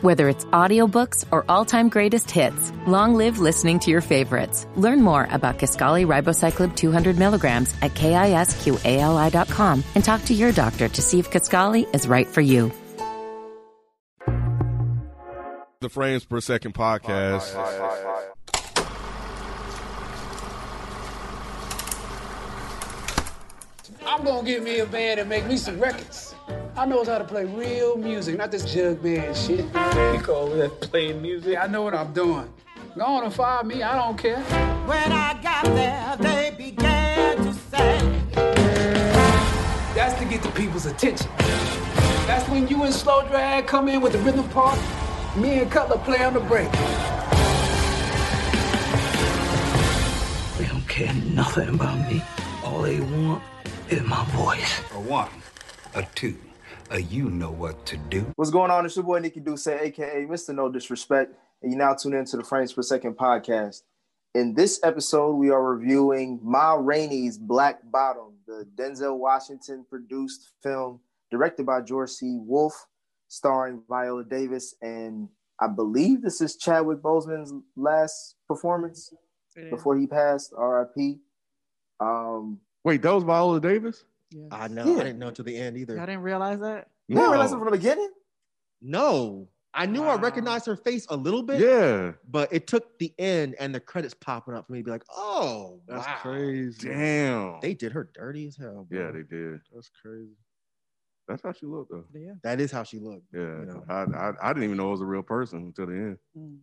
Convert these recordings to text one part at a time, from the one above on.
Whether it's audiobooks or all-time greatest hits, long live listening to your favorites. Learn more about Kisqali Ribociclib 200 milligrams at kisqali.com and talk to your doctor to see if Kisqali is right for you. The Frames Per Second podcast. I'm gonna get me a band and make me some records. I knows how to play real music, not this jug band shit. You call that playing music? I know what I'm doing. Go on and fire me, I don't care. When I got there, they began to say. That's to get the people's attention. That's when you and Slow Drag come in with the rhythm part. Me and Cutler play on the break. They don't care nothing about me. All they want is my voice. A one, a two, a you know what to do. What's going on? It's your boy Nikki Duce, aka Mr. No Disrespect, and you now tune into the Frames Per Second podcast. In this episode, we are reviewing Ma Rainey's Black Bottom, the Denzel Washington produced film directed by George C. Wolfe, starring Viola Davis, and I believe this is Chadwick Boseman's last performance before he passed. R.I.P. Um, Wait, that was Viola Davis? I know. Yeah. I didn't know until the end either. I didn't realize that. you didn't realize it from the beginning? No, I knew I recognized her face a little bit. Yeah. but it took the end and the credits popping up for me to be like, oh, That's wow. crazy. Damn. They did her dirty as hell. Bro. yeah, they did. That's crazy. That's how she looked, though. Yeah. That is how she looked. Yeah. You know. I, I I didn't even know it was a real person until the end. Mm.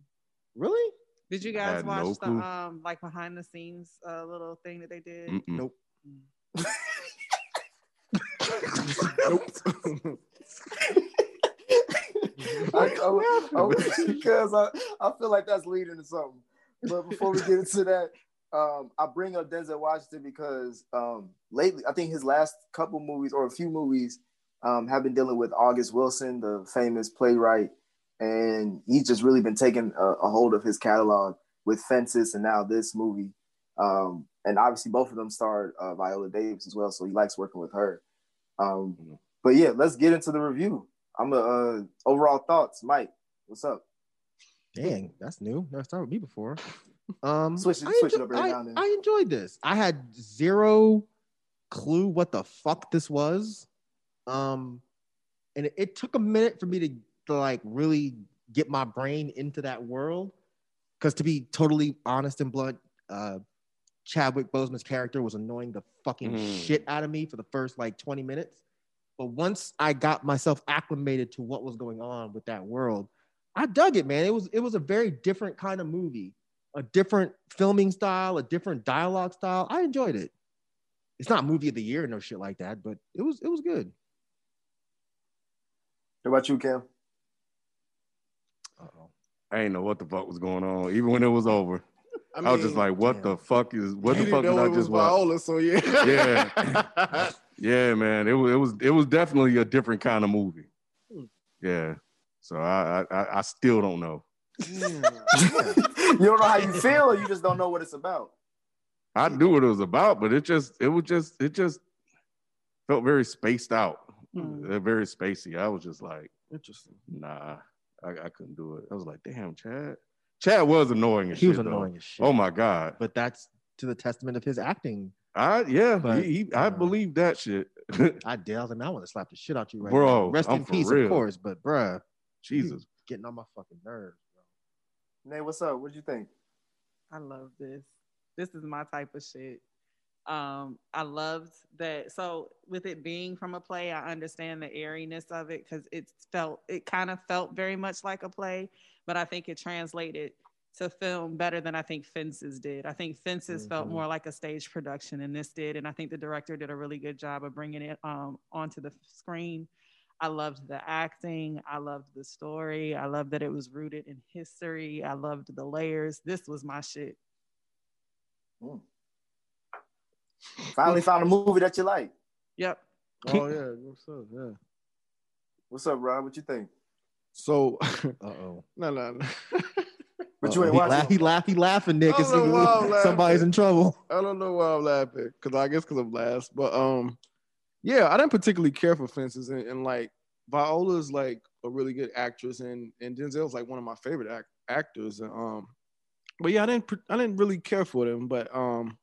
Really? Did you guys watch no the um like behind the scenes uh, little thing that they did? Mm-mm. Nope. I, I, I, because I, I feel like that's leading to something. But before we get into that, um, I bring up Denzel Washington because um, lately, I think his last couple movies or a few movies um, have been dealing with August Wilson, the famous playwright, and he's just really been taking a, a hold of his catalog with Fences and now this movie. Um, and obviously, both of them starred uh, Viola Davis as well, so he likes working with her. Um, but yeah, let's get into the review. I'm a uh, overall thoughts, Mike. What's up? Dang, that's new. Never started with me before. Um, Switch it- I switch it up every I, now and then. I enjoyed this. I had zero clue what the fuck this was. Um, and it, it took a minute for me to, to like really get my brain into that world. Because to be totally honest and blunt, uh, Chadwick Boseman's character was annoying the fucking Mhm. shit out of me for the first like 20 minutes. But once I got myself acclimated to what was going on with that world, I dug it, man. It was it was a very different kind of movie, a different filming style, a different dialogue style. I enjoyed it. It's not movie of the year, no shit like that, but it was it was good. What about you, Cam? Uh-oh. I ain't know what the fuck was going on, even when it was over. I, was just like, what damn. the fuck is what you the fuck didn't did know I it was just watch? Viola, so yeah. Yeah. Yeah, man. It was it was it was definitely a different kind of movie. Yeah. So I I, I- I still don't know. you don't know how you feel, or you just don't know what it's about. I knew what it was about, but it just it was just it just felt very spaced out. Hmm. Uh, Very spacey. I was just like, Interesting. nah, I, I couldn't do it. I was like, damn, Chad. Chad was annoying as shit. He was shit, though. annoying as shit. Oh my god. But that's to the testament of his acting. I yeah, But, he, he, I uh, believe that shit. I did. I was like, man, I want to slap the shit out of you right Bro, now. Rest I'm in peace, real. of course. But bruh, Jesus. getting on my fucking nerves, bro. Nate, what's up? What'd you think? I love this. This is my type of shit. Um, I loved that. So with it being from a play, I understand the airiness of it because it felt it kind of felt very much like a play, but I think it translated to film better than I think Fences did. I think Fences felt Mhm. more like a stage production, and this did. And I think the director did a really good job of bringing it um, onto the screen. I loved the acting. I loved the story. I loved that it was rooted in history. I loved the layers. This was my shit. Finally found a movie that you like. Yep. Oh yeah, what's up? Yeah. What's up, Rob? What you think? So Uh oh. no, no, no. But you ain't he, watching. laugh, he laugh, he laughing, Nick. I It's- don't know why I'm somebody's laughing. in trouble. I don't know why I'm laughing because I guess because I'm last, but um, yeah, I didn't particularly care for fences and, and like Viola's like a really good actress, and and Denzel's like one of my favorite act- actors. And, um, but yeah, I didn't pr- I didn't really care for them, but um,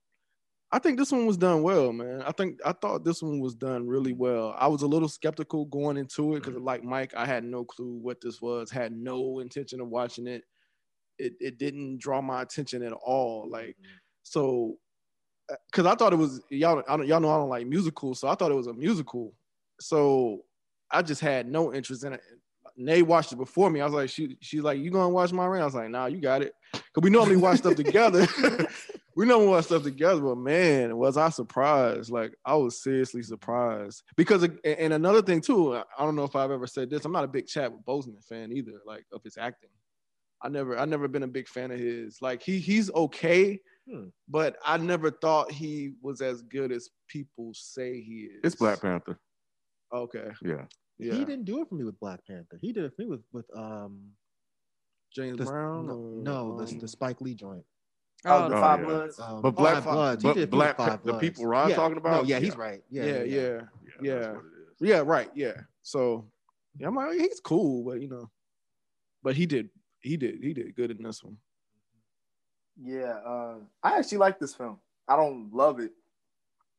I think this one was done well, man. I think I thought this one was done really well. I was a little skeptical going into it because, mm-hmm. like Mike, I had no clue what this was, had no intention of watching it. It it didn't draw my attention at all. Like mm-hmm. so, uh, because I thought it was y'all. I don't, y'all know I don't like musicals, so I thought it was a musical. So I just had no interest in it. Nay watched it before me. I was like, she she's like, you gonna watch my ring? I was like, nah, you got it. Cause we normally watch stuff together. we normally watch stuff together, but man, was I surprised? Like I was seriously surprised because and another thing too. I don't know if I've ever said this. I'm not a big Chadwick Boseman fan either. Like of his acting. I never I never been a big fan of his. Like he he's okay, Hmm. but I never thought he was as good as people say he is. It's Black Panther. Okay. Yeah. Yeah. He didn't do it for me with Black Panther. He did it for me with with um James the, Brown. no, or, no the, um, the Spike Lee joint. Oh, the Oh, Five yeah. Bloods. Um, But Black Five Bloods. But did it for me Black with Pa- Five the people Ron yeah. talking about? No, yeah, he's Yeah. right. Yeah, yeah, yeah. yeah, Yeah. Yeah. That's what it is. yeah, right, yeah. So, yeah, I'm like, he's cool, but you know, but he did, he did, he did good in this one. Yeah, uh, I actually like this film. I don't love it,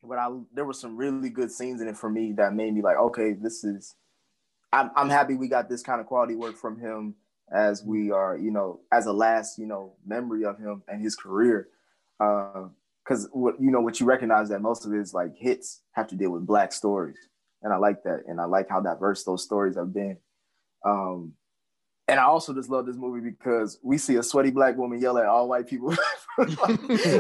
but I there were some really good scenes in it for me that made me like, okay, this is. I'm I'm happy we got this kind of quality work from him as we are, you know, as a last, you know, memory of him and his career. Because what you know, what you recognize that most of his like hits have to deal with black stories, and I like that, and I like how diverse those stories have been. Um, and I also just love this movie because we see a sweaty black woman yell at all white people.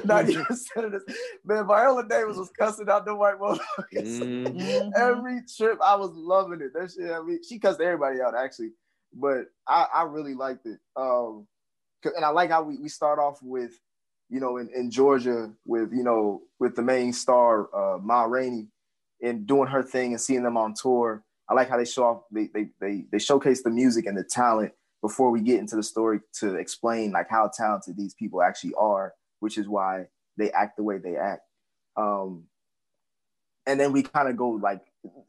Ninety percent of this, man. Viola Davis was cussing out the white woman. Mhm. Every trip, I was loving it. That shit, I mean, she cussed everybody out actually, but I, I really liked it. Um, and I like how we, we start off with, you know, in, in Georgia with you know with the main star uh, Ma Rainey, and doing her thing and seeing them on tour. I like how they show off they they they they showcase the music and the talent before we get into the story to explain like how talented these people actually are, which is why they act the way they act. Um, and then we kind of go like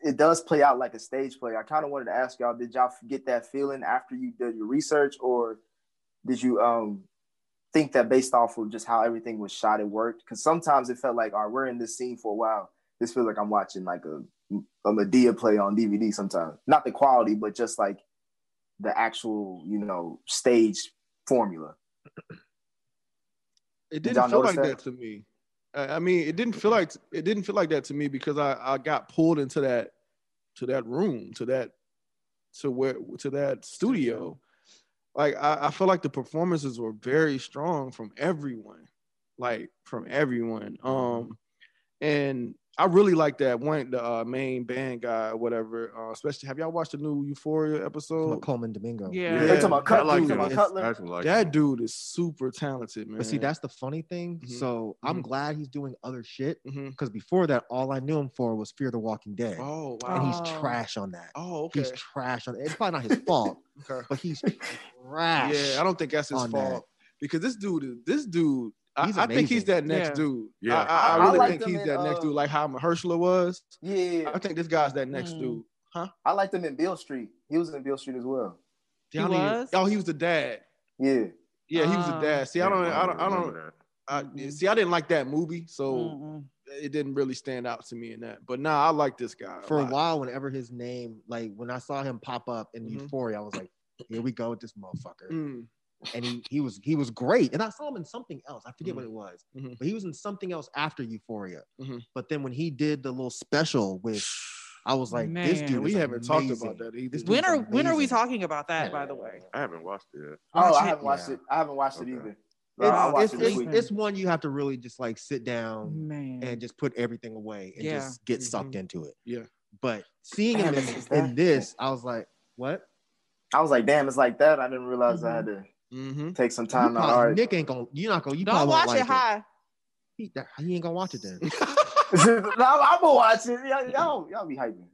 it does play out like a stage play. I kind of wanted to ask y'all, did y'all get that feeling after you did your research, or did you um think that based off of just how everything was shot, it worked? Because sometimes it felt like, all right, we're in this scene for a while. This feels like I'm watching like a a Madea play on DVD sometimes. Not the quality, but just like the actual, you know, stage formula. It Did didn't y'all feel like notice that? to me. I mean, it didn't feel like it didn't feel like that to me because I, I got pulled into that to that room to that to where to that studio. Like I, I feel like the performances were very strong from everyone, like from everyone. Um, and I really like that one, the uh, main band guy, or whatever. Uh, especially, have y'all watched the new Euphoria episode? Colman Domingo. Yeah. They talking about I Cut like Dude, him. talking about Cutler. Like That him. dude is super talented, man. But see, that's the funny thing. Mhm. So I'm Mhm. glad he's doing other shit because before that, all I knew him for was Fear the Walking Dead, oh wow. and he's trash on that. oh okay. He's trash on it. It's probably not his fault, okay. but he's trash. Yeah, I don't think that's his on that. fault because this dude is this dude. I, He's I think he's that next Yeah. dude. Yeah. I, I, I I really liked think he's in, that next uh, dude, like how Mahershala was. Yeah, I think this guy's that next Mm. dude. Huh? I liked him in Beale Street. He was in Beale Street as well. He I don't even- was? oh, he was the dad. Yeah. Yeah, he was the Ah. dad. See, I don't, I don't, I don't. remember I, see, I didn't like that movie, so Mm-mm. it didn't really stand out to me in that. But nah, I like this guy For a lot. while, whenever his name, like when I saw him pop up in Mhm. Euphoria, I was like, "Here we go with this motherfucker." Mm. And he he was he was great. And I saw him in something else. I forget Mhm. what it was, Mhm. but he was in something else after Euphoria. Mhm. But then when he did the little special with, I was like, "This dude, we is haven't talked about that either. This When dude's are when are we talking about that? By the way, I haven't watched it yet. Oh, Watch I haven't watched Yeah. it. I haven't watched Okay. it either. It's, No, I'll it's, it it's, it's one you have to really just like sit down man, and just put everything away and Yeah. just get sucked into it. Yeah. But seeing him in, in this, I was like, "What?" I was like, damn, it's like that. I didn't realize I had to Mm-hmm. take some You time out. probably- All right. Nick ain't gonna. You're not gonna. You don't probably watch won't it like high. He, that- he ain't gonna watch it then. no, I'm gonna watch it. Y'all, y'all, y'all be hyping.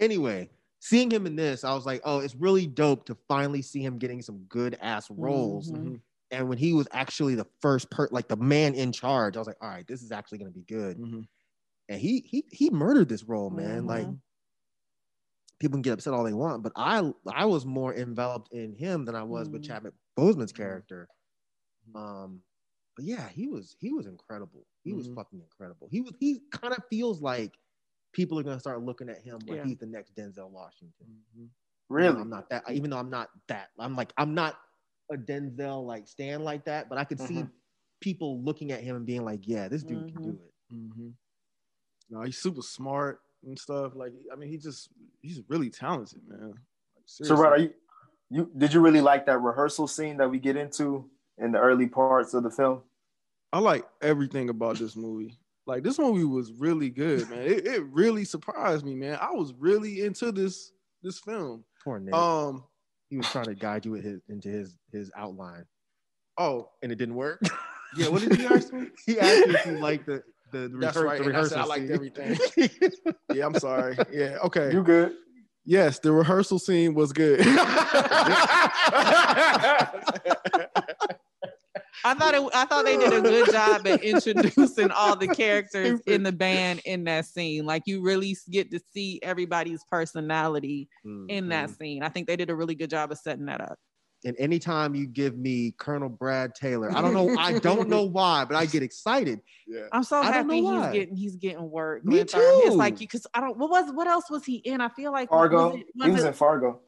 anyway, seeing him in this, I was like, oh, it's really dope to finally see him getting some good ass roles. Mhm. And when he was actually the first per, like the man in charge, I was like, all right, this is actually gonna be good. Mhm. And he he he murdered this role, man. Mhm. Like people can get upset all they want, but I I was more enveloped in him than I was with Mm. Chadwick Boseman's character. Um, but yeah, he was he was incredible. He was Mhm. fucking incredible. He was he kind of feels like people are gonna start looking at him like Yeah. he's the next Denzel Washington. Mm-hmm. Really? though I'm not that. Even though I'm not that. I'm like I'm not a Denzel like stand like that, but I could see Mhm. people looking at him and being like, yeah, this dude can do it. Mm-hmm. No, he's super smart and stuff. Like, I mean, he just he's really talented, man. Like, So, seriously. Rod, are you, you did you really like that rehearsal scene that we get into in the early parts of the film? I like everything about this movie. Like this movie was really good, man. It, it really surprised me, man. I was really into this this film. Poor Nick. Um, he was trying to guide you with his, into his his outline, oh and it didn't work. yeah, what did you ask me? he asked you if you liked the the, the, That's rehear- right. the and I said rehearsal I liked everything. yeah, I'm sorry. Yeah, okay. You good? Yes, the rehearsal scene was good. I thought it, I thought they did a good job at introducing all the characters in the band in that scene. Like you really get to see everybody's personality mm-hmm. in that scene. I think they did a really good job of setting that up. And anytime you give me Colonel Brad Taylor, I don't know, I don't know why, but I get excited. yeah. I'm so I happy he's why. getting he's getting work. Me with her. It's like you because I don't what was what else was he in? I feel like Fargo. Was it, he was it- in Fargo.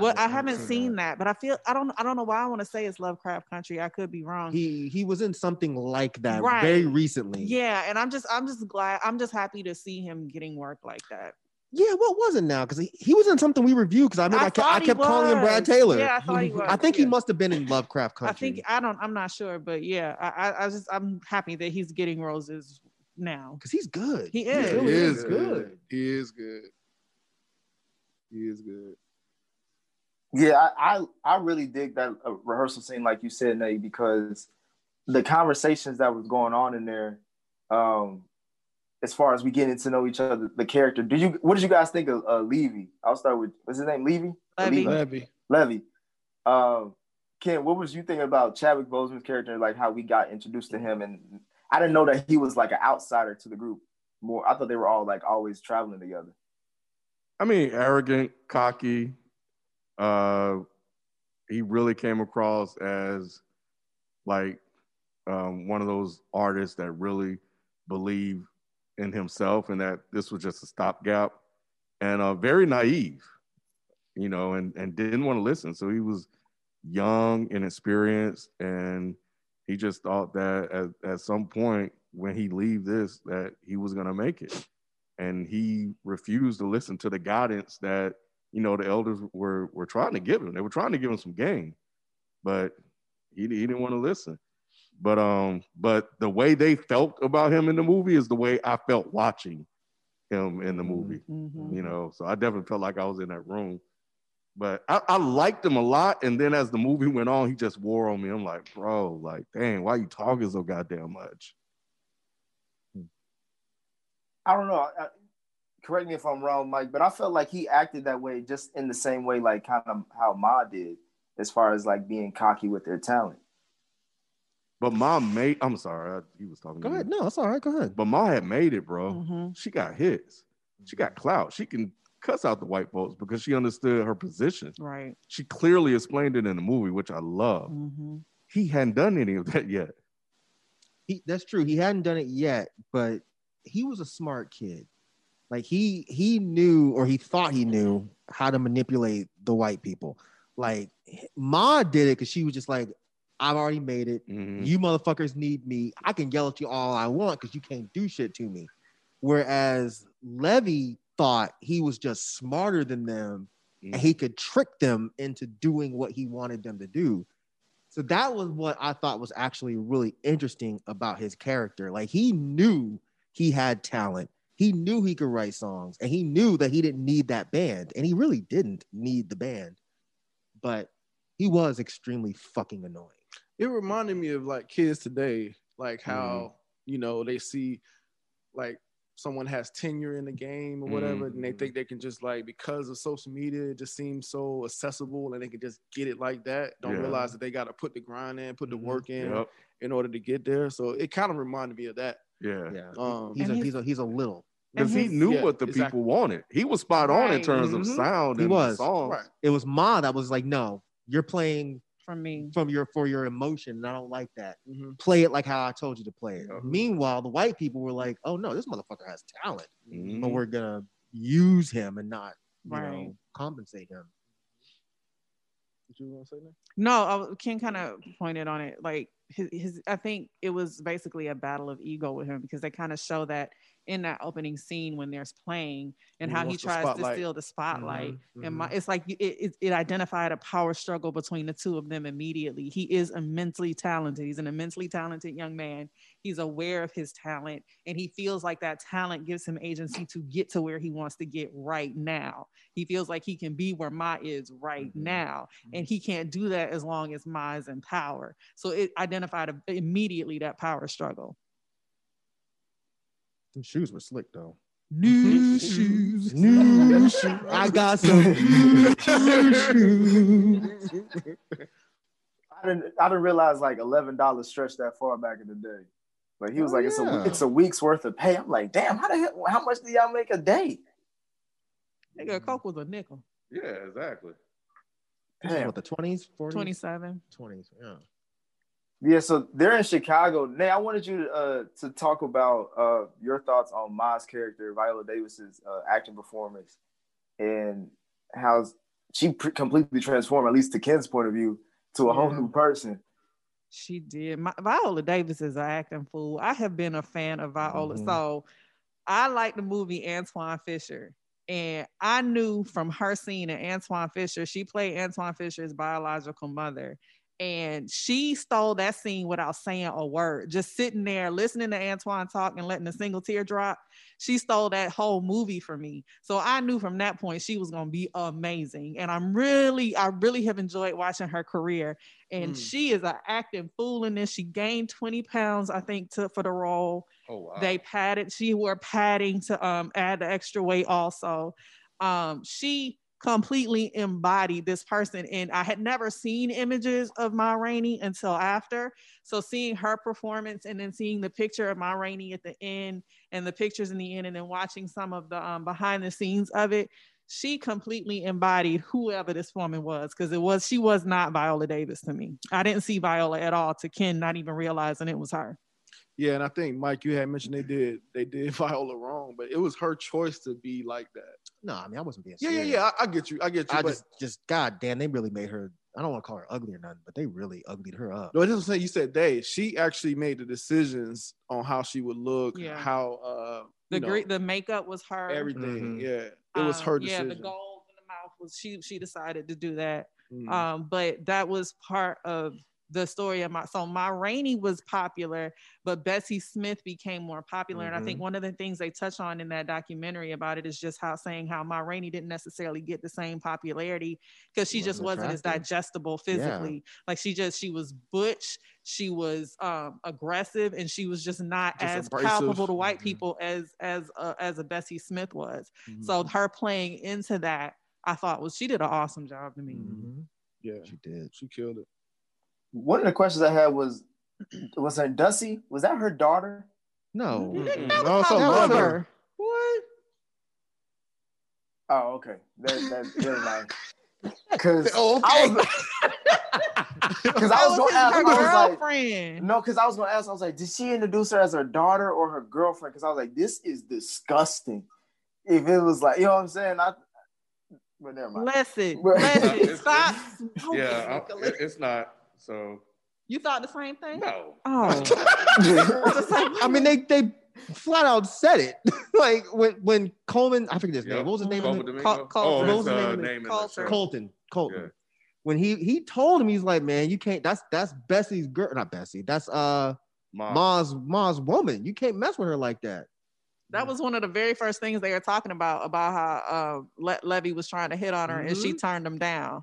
well, I haven't haven't seen that, but I feel I don't I don't know why I want to say it's Lovecraft Country. I could be wrong. He he was in something like that Right. very recently. yeah, and I'm just I'm just glad I'm just happy to see him getting work like that. Yeah, what was it now? Because he, he was in something we reviewed. Because I remember I, kept, I thought he kept calling him Brad. Taylor. Yeah, I thought he was. I think he must have been in Lovecraft Country. I think I don't. I'm not sure, but yeah, I, I, I just I'm happy that he's getting roses now. because he's good. He is. he really is is good. good. He is good. He is good. Yeah, I, I I really dig that uh, rehearsal scene, like you said, Nate, because the conversations that was going on in there, um, as far as we getting to know each other, the character. Did you? What did you guys think of uh, Levee? I'll start with what's his name, Levee. Levee. Levee. Levee. Um, Ken, what was you thinking about Chadwick Boseman's character, like how we got introduced to him? And I didn't know that he was like an outsider to the group. More, I thought they were all like always traveling together. I mean, arrogant, cocky. Uh, he really came across as like um, one of those artists that really believe in himself and that this was just a stopgap, and uh, very naive, you know, and and didn't want to listen. So he was young, and inexperienced, and he just thought that at, at some point when he leave this, that he was gonna make it and he refused to listen to the guidance that you know the elders were were trying to give him. They were trying to give him some game, but he, he didn't want to listen. But um, but the way they felt about him in the movie is the way I felt watching him in the movie. Mhm. You know, so I definitely felt like I was in that room. But I, I liked him a lot, and then as the movie went on, he just wore on me. I'm like, bro, like, dang, why you talking so goddamn much? I don't know. I, correct me if I'm wrong, Mike, but I felt like he acted that way just in the same way, like kind of how Ma did, as far as like being cocky with their talent. But my made. I'm sorry, I, he was talking. Go to you. ahead. No, it's all right. Go ahead. But Ma had made it, bro. Mhm. She got hits. She got clout. She can cuss out the white folks because she understood her position. Right. She clearly explained it in the movie, which I love. hmm He hadn't done any of that yet. He that's true. He hadn't done it yet, but he was a smart kid. Like he he knew or he thought he knew how to manipulate the white people. Like Ma did it because she was just like, I've already made it. Mhm. You motherfuckers need me. I can yell at you all I want because you can't do shit to me. Whereas Levee thought he was just smarter than them and he could trick them into doing what he wanted them to do. So that was what I thought was actually really interesting about his character. Like he knew he had talent. He knew he could write songs and he knew that he didn't need that band and he really didn't need the band. But he was extremely fucking annoying. It reminded me of like kids today, like how you know they see like someone has tenure in the game or whatever, and they think they can just like because of social media, it just seems so accessible and they can just get it like that. Don't Yeah. realize that they got to put the grind in, put the Mhm. work in Yep. in order to get there. So it kind of reminded me of that. Yeah. Yeah. Um, He's a, And he's a he's a little. because he knew Yeah, what the exactly. people wanted. He was spot on in terms of Mhm. sound He and was. songs. Right. It was Ma that was like, no, you're playing from me. from your for your emotion. And I don't like that. Mhm. Play it like how I told you to play it. Yeah. Meanwhile, the white people were like, oh no, this motherfucker has talent, Mhm. but we're gonna use him and not, you Right. know, compensate him. What you want to say now? No, I, w- Ken kind of pointed on it. Like his, his, I think it was basically a battle of ego with him because they kind of show that in that opening scene when there's playing and He how he tries to steal the spotlight. Mhm, And my, it's like it, it, it identified a power struggle between the two of them immediately. He is immensely talented. He's an immensely talented young man. He's aware of his talent and he feels like that talent gives him agency to get to where he wants to get right now. He feels like he can be where Ma is right Mhm. now. And he can't do that as long as Ma is in power. So it identified immediately that power struggle. Them shoes were slick though. New mm-hmm. shoes. New shoes. I got some new shoes. I didn't I didn't realize like eleven dollars stretched that far back in the day. Like he was Oh, like, it's yeah. a it's a week's worth of pay. I'm like, damn, how the hell how much do y'all make a day? Nigga, a Coke was a nickel. Yeah, exactly. Damn. What the twenties, forties, 27. twenties? Yeah. Yeah, so they're in Chicago. Nay, I wanted you to uh, to talk about uh, your thoughts on Ma's character, Viola Davis's uh, acting performance, and how she pr- completely transformed, at least to Ken's point of view, to a whole new person. She did. My, Viola Davis is an acting fool. I have been a fan of Viola. Mhm. So I like the movie Antwone Fisher. And I knew from her scene in Antwone Fisher, she played Antwone Fisher's biological mother. And she stole that scene without saying a word, just sitting there listening to Antwone talk and letting a single tear drop. She stole that whole movie for me. So I knew from that point she was going to be amazing. And I'm really, I really have enjoyed watching her career and Mm. she is an acting fool in this. She gained 20 pounds, I think, to for the role. Oh wow. They padded, she wore padding to um add the extra weight also. Um, she completely embodied this person, and I had never seen images of Ma Rainey until after. So seeing her performance and then seeing the picture of Ma Rainey at the end and the pictures in the end, and then watching some of the um, behind the scenes of it, she completely embodied whoever this woman was because it was she was not Viola Davis to me. I didn't see Viola at all to Ken not even realizing it was her. Yeah, and I think Mike, you had mentioned they did they did Viola wrong, but it was her choice to be like that. No, I mean I wasn't being Yeah, yeah, serious. yeah. I, I get you. I get you. I but just, just, god damn, they really made her. I don't want to call her ugly or nothing, but they really uglied her up. no, I just saying you said they. She actually made the decisions on how she would look, Yeah. how uh The you know, the makeup was her. everything. Mhm. Yeah, it was Um, her Yeah, the gold in the mouth was she. She decided to do that. Mhm. Um, but that was part of the story of my. So Ma Rainey was popular, but Bessie Smith became more popular. And I think one of the things they touch on in that documentary about it is just how saying how Ma Rainey didn't necessarily get the same popularity because she just Wasn't wasn't as digestible physically. Like she just she was butch, she was um aggressive, and she was just not Just as abrasive. palpable to white Mhm. people as as uh, as a Bessie Smith was. Mhm. So her playing into that, I thought was she did an awesome job to me. Mhm. yeah, She did. she killed it. One of the questions I had was, was her Dusty? Was that her daughter? No, Mm-mm. No, it's a That was lover. her. what? Oh, okay. That that never mind. Because Oh, I was because I was was gonna ask. I was like, no, because I was gonna ask. I was like, did she introduce her as her daughter or her girlfriend? Because I was like, this is disgusting. If it was like, you know what I'm saying? I. But never mind. Listen, Well- listen, It's- stop. yeah. I, it's not. So you thought the same thing? no. Oh, I mean, they they flat out said it. like when when Colman, I forget his name. What was his name? Colman in the- Domingo? Col- Col- oh, what his was the uh, name of name in the Coulter. show. Colton. Colton. Yeah. When he he told him, he's like, man, you can't. That's that's Bessie's girl, not Bessie. That's uh Ma's Ma's woman. You can't mess with her like that. that was one of the very first things they were talking about about how uh, Le- Levee was trying to hit on her and she turned him down,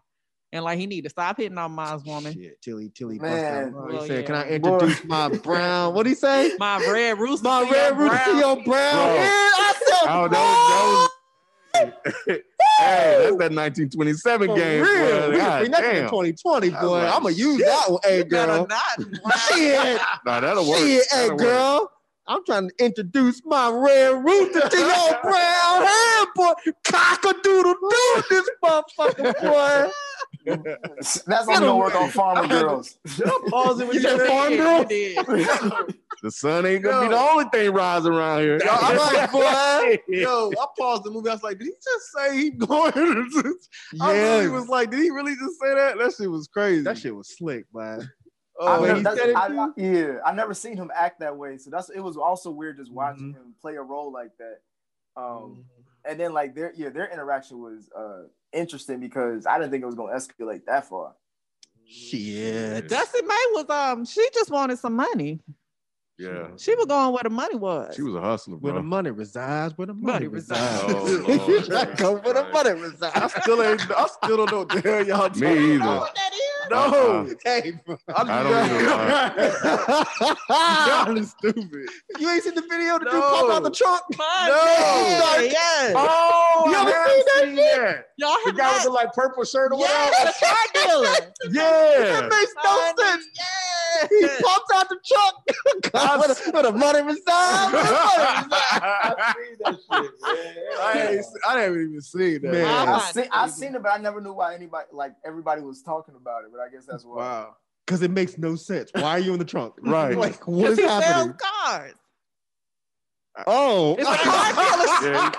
and like he need to stop hitting on Ma's woman. Shit, Tilly Tilly Man. bust out. He Well, said, yeah. "Can I introduce my brown?" What would he say? My red rooster, My to your red brown. Rufio Brown. Bro. Yeah, I said, Oh, that was, that was hey, that's that 1927 For game. real. boy. We can God bring damn. 2020, I boy. like, I'm gonna use that one, hey girl. not. Shit, Nah, that'll work. shit, hey That'll work. girl. I'm trying to introduce my rare rooster to your brown hair, boy. Cock a doodle doo, this motherfucker, boy. That's only gonna work on farmer girls. Should I pause it when You you said said farm Yeah, girl? The sun ain't gonna be the only thing rising around here. Yo, I'm like, boy. Yo, I paused the movie. I was like, did he just say he going? I really Yeah. was like, did he really just say that? That shit was crazy. That shit was slick, man. Oh, I when never, that's- I- I- yeah, I never seen him act that way. So that's it was also weird just watching Mhm. him play a role like that. Um, Mm-hmm. and then like their yeah, their interaction was uh interesting because I didn't think it was gonna escalate that far. Shit. Dusty May was um she just wanted some money. Yeah, She was going where the money was. she was a hustler, Where the money resides, where the money, Money resides. resides. Oh, Lord. you try to go where the money resides. I still ain't. I still don't know what the hell y'all talking Me either. about. That is? No, Uh-uh. Hey, bro. I I don't know. Y'all is stupid. you ain't seen the video the dude No. pop out the trunk? Yeah, yeah. Oh, You ever I seen that have seen that? Y'all The have guy with the like purple shirt or Yeah, whatever. the car dealer. Yeah, That makes no sense. He Yeah. pops out the trunk. where, the, where the money resides? Where the money resides? I, ain't, I haven't even see that. Man. I Wow. seen I seen it, but I never knew why anybody like everybody was talking about it. But I guess that's why. Wow. Because it makes no sense. Why are you in the trunk? Right. Like, what is Because he sells happening? cars. Oh. It's a car dealer.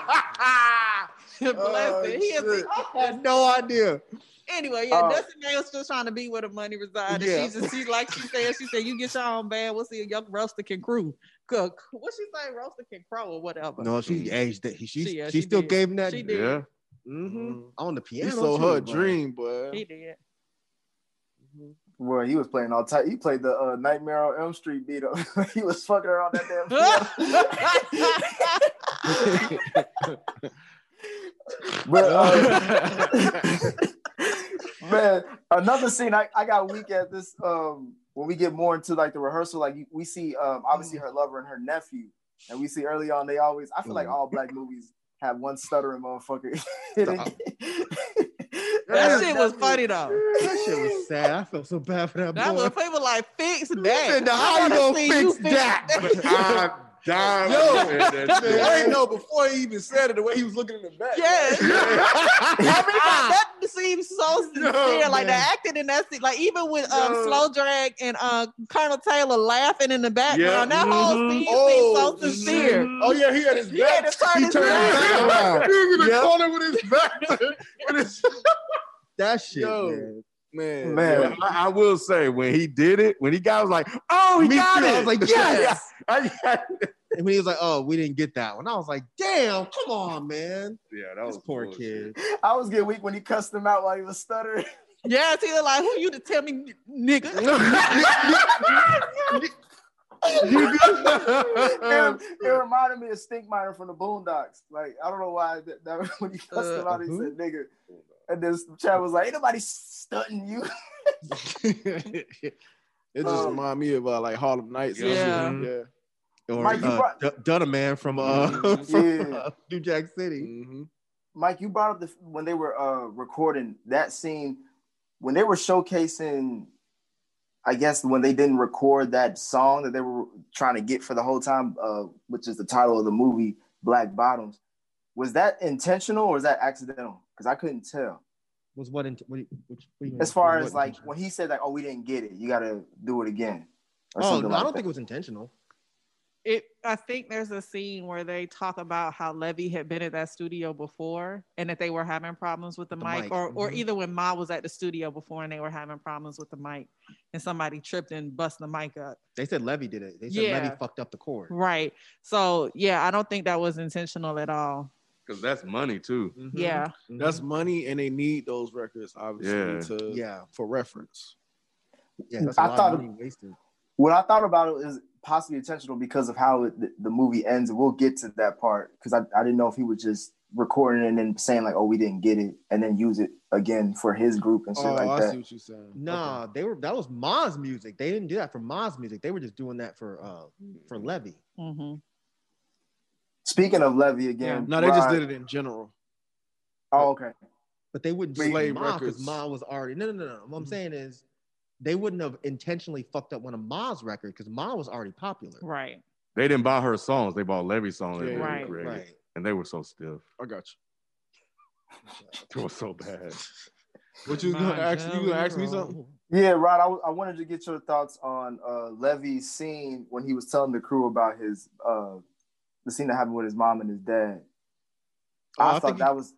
Bless Oh, it. He is shit. I had no idea. Anyway, yeah. Dusty May was just trying to be where the money resides. Yeah. And she just, she like she said, she said, you get your own band. We'll see a young roaster can crew cook. What she say? Roaster can crow or whatever. No, she aged it. She, she, She- yeah, she she still did. gave him that. She did. yeah. hmm On the piano. He piano. sold her a boy. dream, boy. He did. Well, he was playing all tight. He played the uh, Nightmare on Elm Street beat up. he was fucking her on that damn piano. but uh, man, another scene I, I got weak at this. Um, when we get more into like the rehearsal, like we see um obviously her lover and her nephew, and we see early on they always. I feel like all black movies have one stuttering motherfucker. That shit was funny though. That shit was sad. I felt so bad for that, That boy. was people like fix that. "Now, how you gonna see fix you that?" I'm dying. Yo, that shit. I ain't know before he even said it. The way he was looking in the back. Yeah. Everybody, that seems so sincere. Yo, like the man. acting in that scene, like even with um Yo. Slow Drag and uh Colonel Taylor laughing in the background, Yeah. that whole Mhm. scene Oh, seems so sincere. Oh yeah, he had his He had back. to turn he his turned back. his back around. He was in the Yep. corner with his back. with his, that shit, Yo. man. Man, Man. I, I will say when he did it, when he got, I was like, "Oh, he Me got too. it!" I was like, Yeah, yes. I. And when he was like, "Oh, we didn't get that one," I was like, "Damn, come on, man, Yeah, that this was poor bullshit. kid." I was getting weak when he cussed him out while he was stuttering. Yes, he was like, "Who you to tell me, nigga?" it, it reminded me of Stinkmeaner from the Boondocks. Like I don't know why that, that when he cussed him out, he Uh, said "nigga," and then Chad was like, "Ain't nobody stunting you." it just Um, remind me of uh, like Harlem Nights. and Yeah. yeah. Or Mike, you uh, brought- D- Dunna Man from uh from Yeah. uh, New Jack City. hmm Mike, you brought up the when they were uh, recording that scene when they were showcasing. I guess when they didn't record that song that they were trying to get for the whole time, uh, which is the title of the movie, Black Bottoms, was that intentional or was that accidental? Because I couldn't tell. Was what? In, what, which, what do you? As far What as like when he said like, "Oh, we didn't get it. You got to do it again." or Oh something no, I don't that. think it was intentional. It. I think there's a scene where they talk about how Levee had been at that studio before, and that they were having problems with the, The mic, mic, or or mhm. either when Ma was at the studio before and they were having problems with the mic, and somebody tripped and bust the mic up. They said Levee did it. They said Yeah. Levee fucked up the cord. Right. So yeah, I don't think that was intentional at all. Because that's money too. Mm-hmm. Yeah. That's money, and they need those records obviously to Yeah. for reference. yeah. That's a I lot thought of money wasted. What I thought about it is possibly intentional because of how it, the, the movie ends. And we'll get to that part because I, I didn't know if he was just recording and then saying like, "Oh, we didn't get it," and then use it again for his group and shit Oh, like I that. see what you're saying. Nah, they were that was Ma's music. They didn't do that for Ma's music. They were just doing that for uh for Levee. hmm Speaking of Levee again, No, they just did it in general. Oh, okay. But they wouldn't do Slave Ma because records. Ma was already no no no no. What I'm Mhm. saying is they wouldn't have intentionally fucked up one of Ma's records because Ma was already popular. Right. they didn't buy her songs; they bought Levee's songs. Yeah, right, right. And they were so stiff. I got you. They were so bad. you. What you gonna ask? You gonna ask me something? Yeah, Rod, I, w- I wanted to get your thoughts on uh, Levee's scene when he was telling the crew about his uh, the scene that happened with his mom and his dad. Uh, I, I thought that he- was.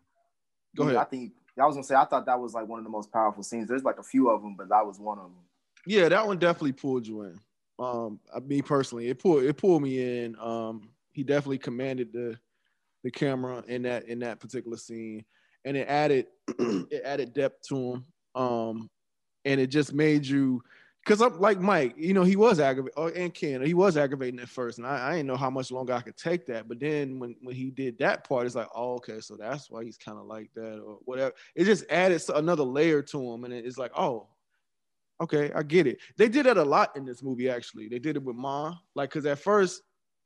Go I ahead. think I was gonna say I thought that was like one of the most powerful scenes. There's like a few of them, but that was one of them. Yeah, that one definitely pulled you in. Um, I, me personally, it pulled it pulled me in. Um, he definitely commanded the the camera in that in that particular scene, and it added it added depth to him. Um, and it just made you because I'm like Mike, you know, he was aggravating, oh, and Ken, he was aggravating at first, and I, I didn't know how much longer I could take that. But then when when he did that part, it's like, oh, okay, so that's why he's kind of like that or whatever. It just added another layer to him, and it's like, oh, okay, I get it. They did that a lot in this movie, actually. They did it with Ma, like, because at first,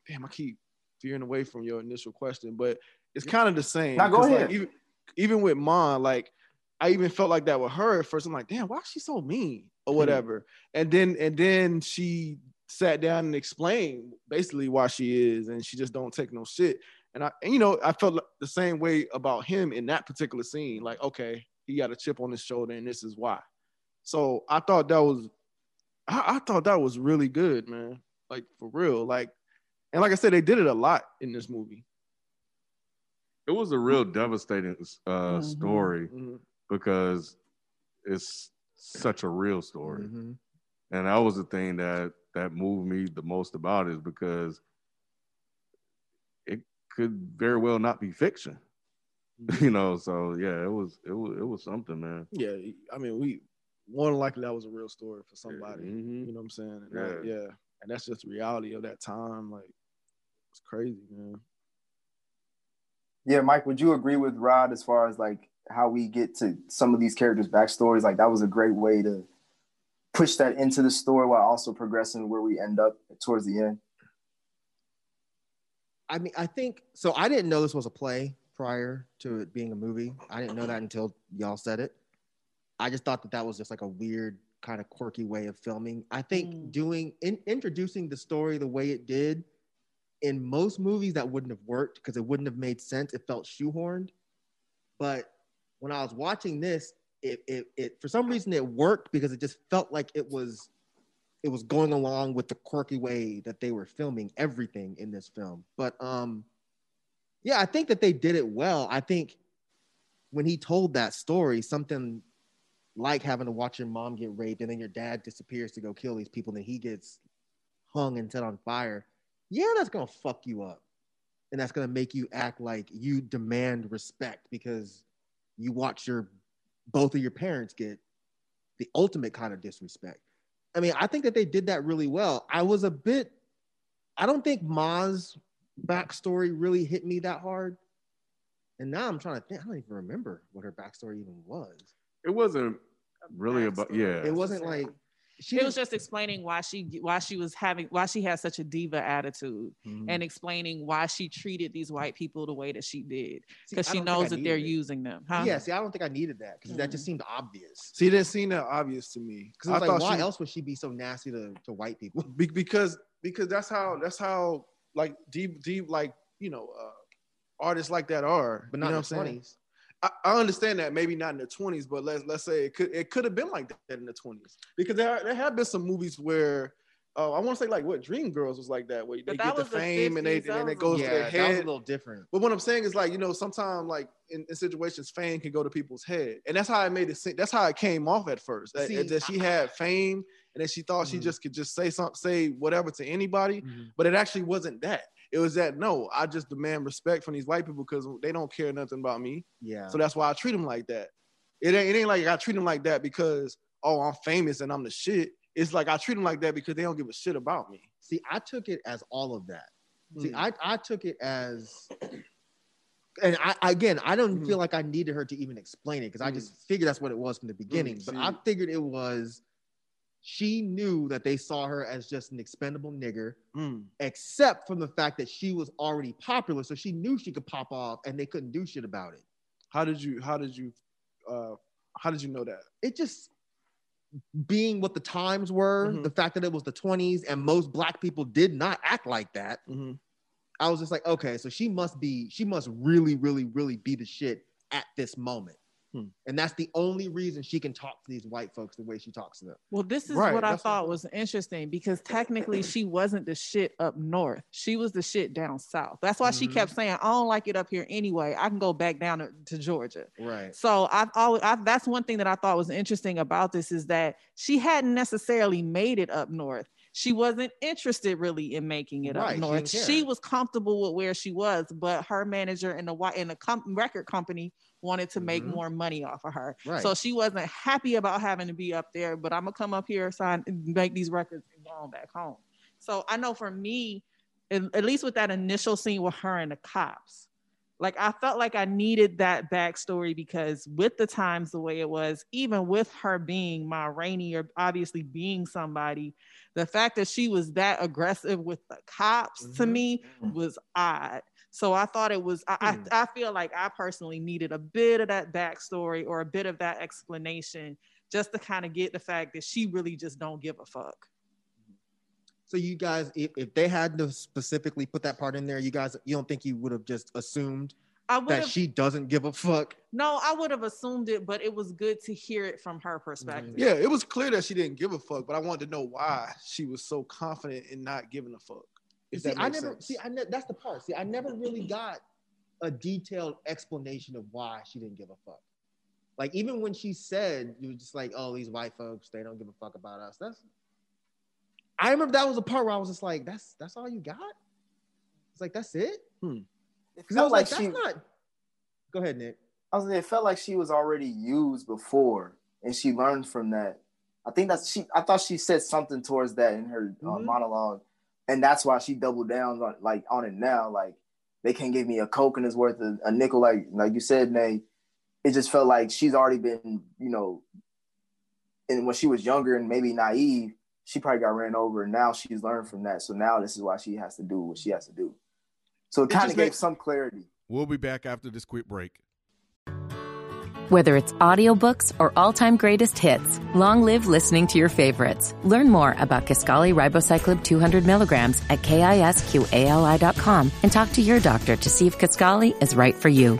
damn, I keep veering away from your initial question, but it's kind of the same. Now, go 'Cause, like, ahead. even, even with Ma, like, I even felt like that with her at first. I'm like, damn, why is she so mean or whatever? and then and then she sat down and explained basically why she is, and she just don't take no shit. And I, and you know, I felt the same way about him in that particular scene. Like, okay, he got a chip on his shoulder, and this is why. So I thought that was, I, I thought that was really good, man. Like for real, like, and like I said, they did it a lot in this movie. It was a real devastating uh, Mm-hmm. story Mhm. because it's such a real story. Mhm. and that was the thing that that moved me the most about it is because it could very well not be fiction you know so yeah it was it was it was something man Yeah, I mean, we more than likely that was a real story for somebody. Mhm. You know what I'm saying? And that- Yeah. yeah, and that's just the reality of that time. Like, it's crazy, man. Yeah, Mike, would you agree with Rod as far as like how we get to some of these characters' backstories? Like that was a great way to push that into the story while also progressing where we end up towards the end. I mean, I think so. I didn't know this was a play prior to it being a movie. I didn't know that until y'all said it. I just thought that that was just like a weird, kind of quirky way of filming. I think Mm. doing in, introducing the story the way it did in most movies that wouldn't have worked because it wouldn't have made sense. It felt shoehorned. But when I was watching this, it, it, it for some reason it worked because it just felt like it was it was going along with the quirky way that they were filming everything in this film. But um yeah, I think that they did it well. I think when he told that story, something like having to watch your mom get raped and then your dad disappears to go kill these people, and he gets hung and set on fire. Yeah, that's gonna fuck you up. And that's gonna make you act like you demand respect because you watch your both of your parents get the ultimate kind of disrespect. I mean, I think that they did that really well. I was a bit, I don't think Ma's backstory really hit me that hard. And now I'm trying to think, I don't even remember what her backstory even was. it wasn't really about yeah It wasn't like she it was just explaining why she why she was having why she had such a diva attitude Mhm. and explaining why she treated these white people the way that she did because she knows that they're it. using them huh? Yeah, see, I don't think I needed that because that just seemed obvious. See, it didn't seem that obvious to me. Because I was like, why else would she be so nasty to, to white people? Be- because because that's how that's how like deep deep like you know uh, artists like that are. But you not know in what the I'm saying? 20s. I, I understand that maybe not in the 20s, but let's let's say it could it could have been like that in the 20s because there there have been some movies where. Uh, I want to say like what Dreamgirls was like that, where they But get that the was the fame and they 50s, and then it goes yeah, to their that was a little different. But what I'm saying is like, you know, sometimes like in, in situations, fame can go to people's head. And that's how it made it seem. That's how it came off at first. That, See, that she had fame and then she thought she Mhm. just could just say something, say whatever to anybody. Mhm. But it actually wasn't that. It was that no, I just demand respect from these white people because they don't care nothing about me. Yeah. So that's why I treat them like that. It ain't, it ain't like I treat them like that because oh I'm famous and I'm the shit. It's like I treat them like that because they don't give a shit about me. See, I took it as all of that. See, Mm. I, I took it as, and I again, I don't Mhm. feel like I needed her to even explain it because I just figured that's what it was from the beginning. but I figured it was, she knew that they saw her as just an expendable nigger, Mm. except from the fact that she was already popular, so she knew she could pop off and they couldn't do shit about it. How did you how did you uh how did you know that? It just being what the times were, Mhm. the fact that it was the 20s and most black people did not act like that. Mhm. I was just like, okay, so she must be, she must really, really, really be the shit at this moment. Hmm. And that's the only reason she can talk to these white folks the way she talks to them. Well, this is Right, what I that's what- thought was interesting because technically she wasn't the shit up north. She was the shit down south. That's why she Mhm. kept saying, I don't like it up here anyway. I can go back down to, to Georgia. Right. So I've always I, that's one thing that I thought was interesting about this is that she hadn't necessarily made it up north. She wasn't interested really in making it Right, up she north. didn't. She was comfortable with where she was, but her manager and the white and the com- record company wanted to make Mhm. more money off of her. Right. So she wasn't happy about having to be up there, but I'm gonna come up here, sign, make these records, and go on back home. So I know for me, at least with that initial scene with her and the cops, like I felt like I needed that backstory because with the times the way it was, even with her being Ma Rainey or obviously being somebody, the fact that she was that aggressive with the cops to Mhm. me was odd. So I thought it was. I, Hmm. I I feel like I personally needed a bit of that backstory or a bit of that explanation just to kind of get the fact that she really just don't give a fuck. So you guys, if, if they had to specifically put that part in there, you guys, you don't think you would have just assumed I would that she doesn't give a fuck? no, I would have assumed it, but it was good to hear it from her perspective. Yeah, it was clear that she didn't give a fuck, but I wanted to know why she was so confident in not giving a fuck. If see, that I never sense. see. I ne- that's the part. See, I never really got a detailed explanation of why she didn't give a fuck. Like even when she said, "You were just like, oh, these white folks, they don't give a fuck about us." That's. I remember that was a part where I was just like, "That's that's all you got." It's like that's it. It Because I felt was like, like "That's she. not." Go ahead, Nick. I was. It felt like she was already used before, and she learned from that. I think that's she. I thought she said something towards that in her uh, Mhm. monologue, and that's why she doubled down on like on it now. Like they can't give me a coke and it's worth a, a nickel. Like like you said, Nay. It just felt like she's already been, you know, and when she was younger and maybe naive, she probably got ran over, and now she's learned from that. So now this is why she has to do what she has to do. So it It kind of gave makes- some clarity. We'll be back after this quick break. Whether it's audiobooks or all-time greatest hits, long live listening to your favorites. Learn more about Kisqali Ribociclib 200 milligrams at kisqali.com and talk to your doctor to see if Kisqali is right for you.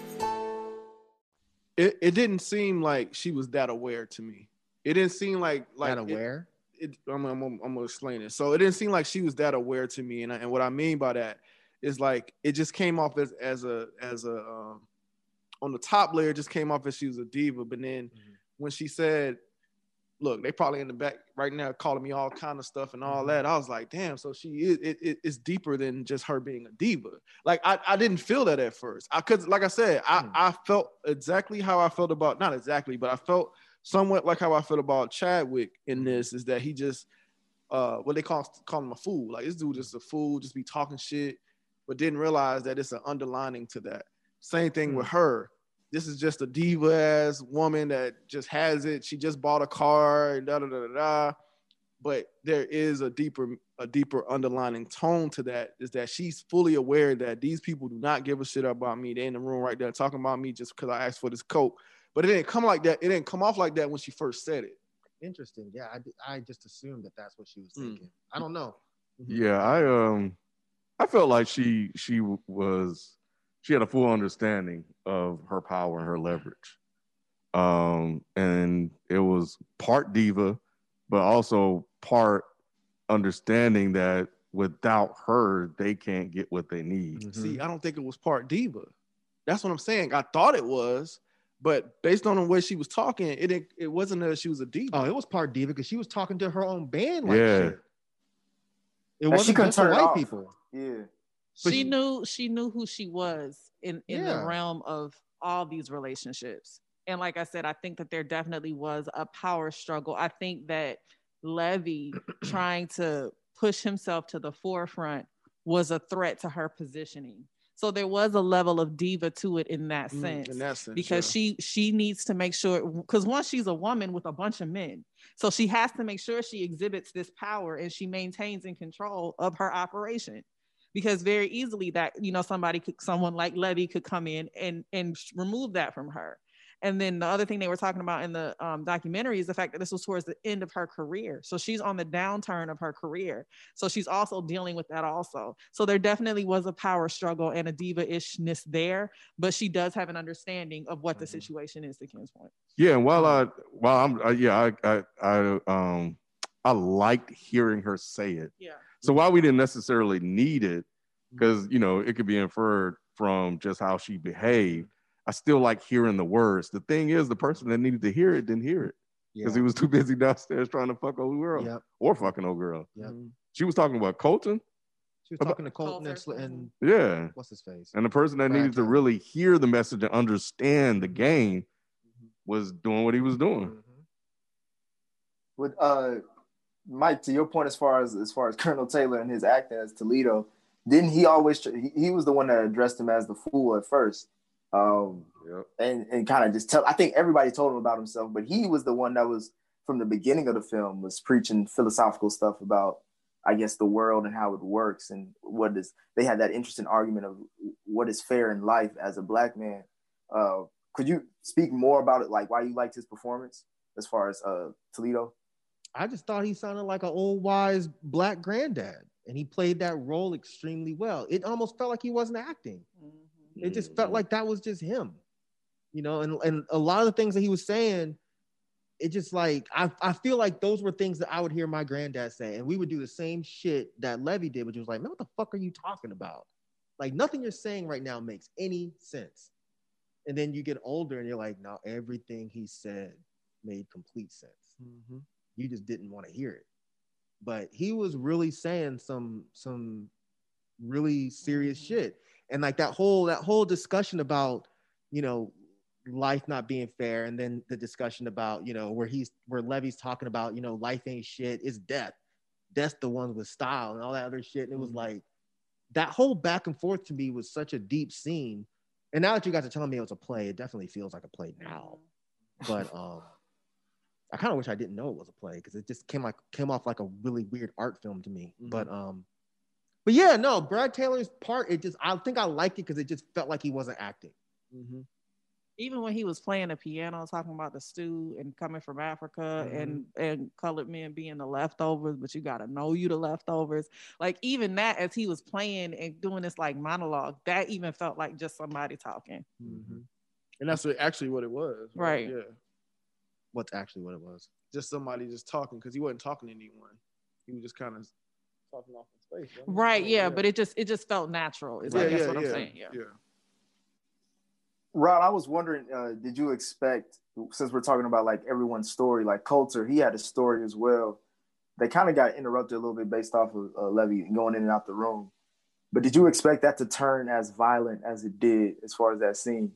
It, it didn't seem like she was that aware to me. It didn't seem like like That aware. it, I'm, I'm, I'm, I'm gonna explain it. So it didn't seem like she was that aware to me, and I, and what I mean by that is like it just came off as as a as a um, on the top layer, just came off as she was a diva. But then when she said, "Look, they probably in the back right now calling me all kind of stuff and all mm-hmm. that," I was like, "Damn!" So she is it, it, it's deeper than just her being a diva. Like I, I didn't feel that at first. I could like I said, I, hmm. I felt exactly how I felt about not exactly, but I felt somewhat like how I felt about Chadwick in mm-hmm. this is that he just uh what they call call him a fool. Like this dude just a fool, just be talking shit, but didn't realize that it's an underlining to that. Same thing hmm. with her. This is just a diva ass woman that just has it. She just bought a car and da da da da da. But there is a deeper a deeper underlining tone to that is that she's fully aware that these people do not give a shit about me. They in the room right there talking about me just because I asked for this coat. But it didn't come like that. It didn't come off like that when she first said it. Interesting. Yeah, I, I just assumed that that's what she was Mm. thinking. I don't know. Yeah, I um, I felt like she she was she had a full understanding of her power and her leverage, um, and it was part diva, but also part understanding that without her they can't get what they need. See, I don't think it was part diva. That's what I'm saying. I thought it was, but based on the way she was talking, it didn't, it wasn't that she was a diva. Oh, it was part diva because she was talking to her own band like Yeah. shit. It And wasn't couldn't just turn white off. people. Yeah. But she she- knew she knew who she was in in Yeah. the realm of all these relationships And like I said, I think that there definitely was a power struggle. I think that Levee trying to push himself to the forefront was a threat to her positioning. So there was a level of diva to it in that Mm, in that sense, because she she needs to make sure because once she's a woman with a bunch of men, so she has to make sure she exhibits this power and she maintains in control of her operation. Because very easily that you know somebody could someone like Levee could come in and and remove that from her. And then the other thing they were talking about in the um, documentary is the fact that this was towards the end of her career. So she's on the downturn of her career. So she's also dealing with that also. So there definitely was a power struggle and a diva-ishness there, but she does have an understanding of what the situation is to Ken's point. Yeah, and while I while I'm uh, yeah I I I um I liked hearing her say it. Yeah. So while we didn't necessarily need it, because you know it could be inferred from just how she behaved, I still like hearing the words. The thing is, the person that needed to hear it didn't hear it because Yeah. he was too busy downstairs trying to fuck old girl Yep. or fucking old girl. Yep. She was talking about Colman. She was talking to Colman and, and Yeah. what's his face? And the person that Brad needed to really hear the message and understand the game Mm-hmm. was doing what he was doing. With uh, Mike, to your point, as far as as far as Colonel Taylor and his acting as Toledo, didn't he always? He, he was the one that addressed him as the fool at first, um, and and kind of just tell. I think everybody told him about himself, but he was the one that was from the beginning of the film was preaching philosophical stuff about, I guess, the world and how it works and what is. They had that interesting argument of what is fair in life as a black man. Uh, could you speak more about it, like why you liked his performance as far as uh, Toledo? I just thought he sounded like an old wise black granddad, and he played that role extremely well. It almost felt like he wasn't acting. Mm-hmm. It just mm-hmm. felt like that was just him, you know. And and a lot of the things that he was saying, it just like I I feel like those were things that I would hear my granddad say, and we would do the same shit that Levee did, which was like, man, what the fuck are you talking about? Like nothing you're saying right now makes any sense. And then you get older, and you're like, now everything he said made complete sense mm-hmm. You just didn't want to hear it. But he was really saying some some really serious shit. And like that whole that whole discussion about you know life not being fair and then the discussion about you know where he's where Levee's talking about you know life ain't shit it's death. Death's the one with style and all that other shit. And it was like that whole back and forth to me was such a deep scene. And now that you guys are telling me it was a play it definitely feels like a play now. But um I kind of wish I didn't know it was a play because it just came like came off like a really weird art film to me. But um, but yeah, no, Brad Taylor's part, it just I think I liked it because it just felt like he wasn't acting. Even when he was playing the piano, talking about the stew and coming from Africa Mm-hmm. and and colored men being the leftovers, but you gotta know you the leftovers. Like even that, as he was playing and doing this like monologue, that even felt like just somebody talking. And that's actually what it was. Right. Yeah. What's actually what it was? Just somebody just talking because he wasn't talking to anyone. He was just kind of talking off in space. wasn't? Right, yeah, but it just it just felt natural. Is I Yeah, guess yeah, what I'm yeah, saying. Yeah. yeah. Rod, I was wondering, uh, did you expect, since we're talking about like everyone's story, like Cutler, he had a story as well. They kind of got interrupted a little bit based off of uh, Levee going in and out the room. But did you expect that to turn as violent as it did as far as that scene?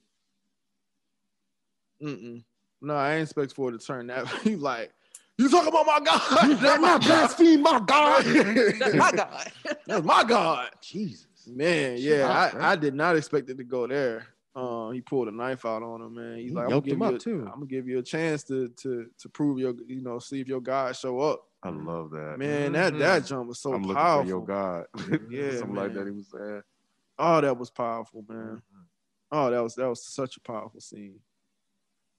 Mm-mm. No, I ain't expect for it to turn that. He like, you talking about my God? You better not blaspheme my God. That's my God. That's my God. Jesus. Man, yeah, out, I. I did not expect it to go there. Uh, he pulled a knife out on him, man. He's He like, I'm gonna, give him you a, too. I'm gonna give you a chance to to to prove your, you know, see if your God show up. I love that. Man, that that jump was so I'm powerful. for your God. Yeah, something like man. that. He was saying. Oh, that was powerful, man. Mm-hmm. Oh, that was that was such a powerful scene.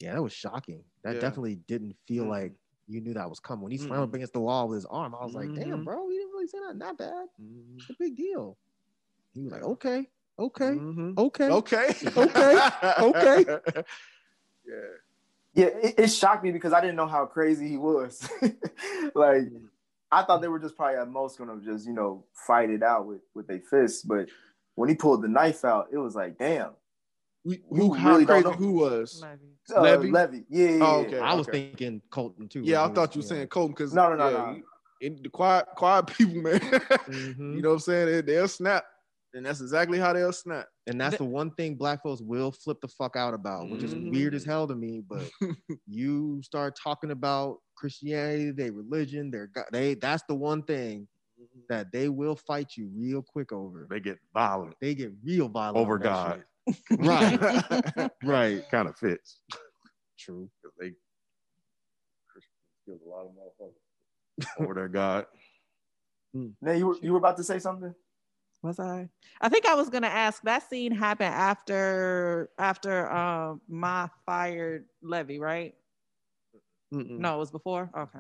Yeah, that was shocking. That Yeah. definitely didn't feel Mhm. like you knew that was coming. When he slammed up against the wall with his arm, I was like, damn, Mhm. bro, he didn't really say nothing that bad. Mm-hmm. It's a big deal. He was like, okay, okay, Mhm. okay, Okay. okay, okay. Yeah. Yeah, it, it shocked me because I didn't know how crazy he was. like, I thought they were just probably at most gonna just, you know, fight it out with with their fists. But when he pulled the knife out, it was like, damn. We, We who how really crazy who was? Uh, Levee? Levee. Yeah, yeah, Oh, okay. I was okay. thinking Colman too. Yeah, I thought you were saying Colman because No, no, no, yeah, no. in the quiet quiet people, man. Mhm. you know what I'm saying? They, they'll snap, and that's exactly how they'll snap. And that's The- the one thing black folks will flip the fuck out about, which is Mhm. weird as hell to me. But you start talking about Christianity, their religion, their God, they that's the one thing that they will fight you real quick over. They get violent They get real violent over God. shit. Right. right. Kind of fits. True. 'Cause They Christians kill a lot of motherfuckers over their God. Nay, you were you were about to say something? Was I? I think I was gonna ask. That scene happened after after um my fired Levee, right? Mm-mm. No, it was before. Okay,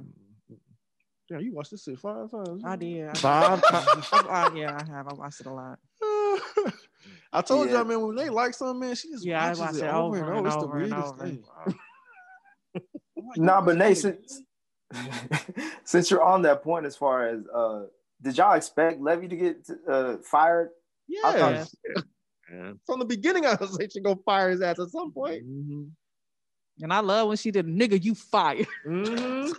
Yeah, you watched this shit five times. I did. I- Five times. I- yeah, I have. I watched it a lot. I told Yeah. y'all, man, when they like something, man, she just Yeah, I watches watch it it over and over over. It's the weirdest thing. Nah, but Nay, since since you're on that point, as far as uh, did y'all expect Levee to get uh, fired? I thought- Yeah. From the beginning, I was like, she gonna fire his ass at some point. And I love when she did, nigga, you fired. Mhm.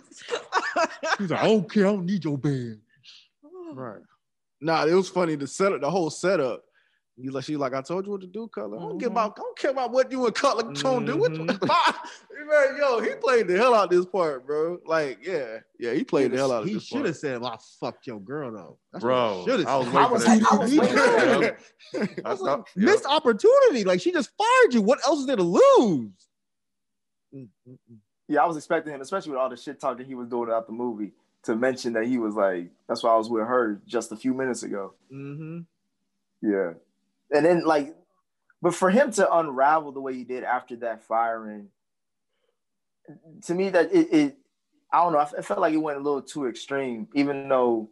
He's like, I don't care. I don't need your band. Right. Nah, it was funny. The setup, the whole setup. You like, she like, I told you what to do, Cutler. I don't give Mhm. about, I don't care about what you and Cutler trying to do. What you, Mhm. man, yo, he played the hell out this part, bro. Like, yeah, yeah, he played the hell out of this. He should have said, "Well, I fucked your girl though." That's Bro, should I was have waiting I was- that. I was waiting for Yeah. I was like, thought- missed opportunity. Like she just fired you. What else is there to lose? Yeah, I was expecting him, especially with all the shit talking he was doing about the movie, to mention that he was like, that's why I was with her just a few minutes ago. Mm-hmm. Yeah. And then like but for him to unravel the way he did after that firing, to me that it, it I don't know, I f- I felt like it went a little too extreme, even though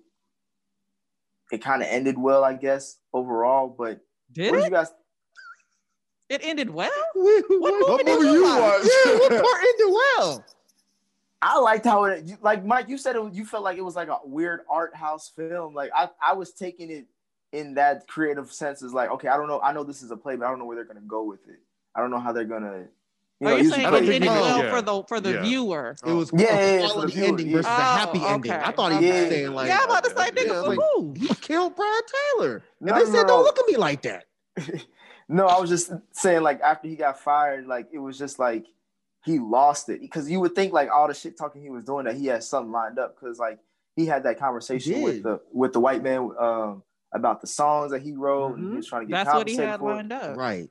it kind of ended well, I guess, overall. But Did what did it? you guys It ended well. What, movie did movie you you watch? Yeah, what part ended well? I liked how it like Mike, you said it, you felt like it was like a weird art house film. Like I, I was taking it in that creative sense is like, okay, I don't know, I know this is a play, but I don't know where they're gonna go with it. I don't know how they're gonna you Are know, you saying it plays- think well yeah. for the for the Yeah. viewer? It was Yeah, yeah, a yeah, for quality the viewer, ending yeah. versus a Oh, happy ending. I thought he was saying like, yeah, I'm about to say, nigga, yeah, for like, who? he killed Brad Taylor. And No, they said, no. "Don't look at me like that." No, I was just saying like after he got fired, like it was just like he lost it because you would think like all the shit talking he was doing that he had something lined up because like he had that conversation with the with the white man um, about the songs that he wrote and he was trying to get That's what he had for. lined up. Right.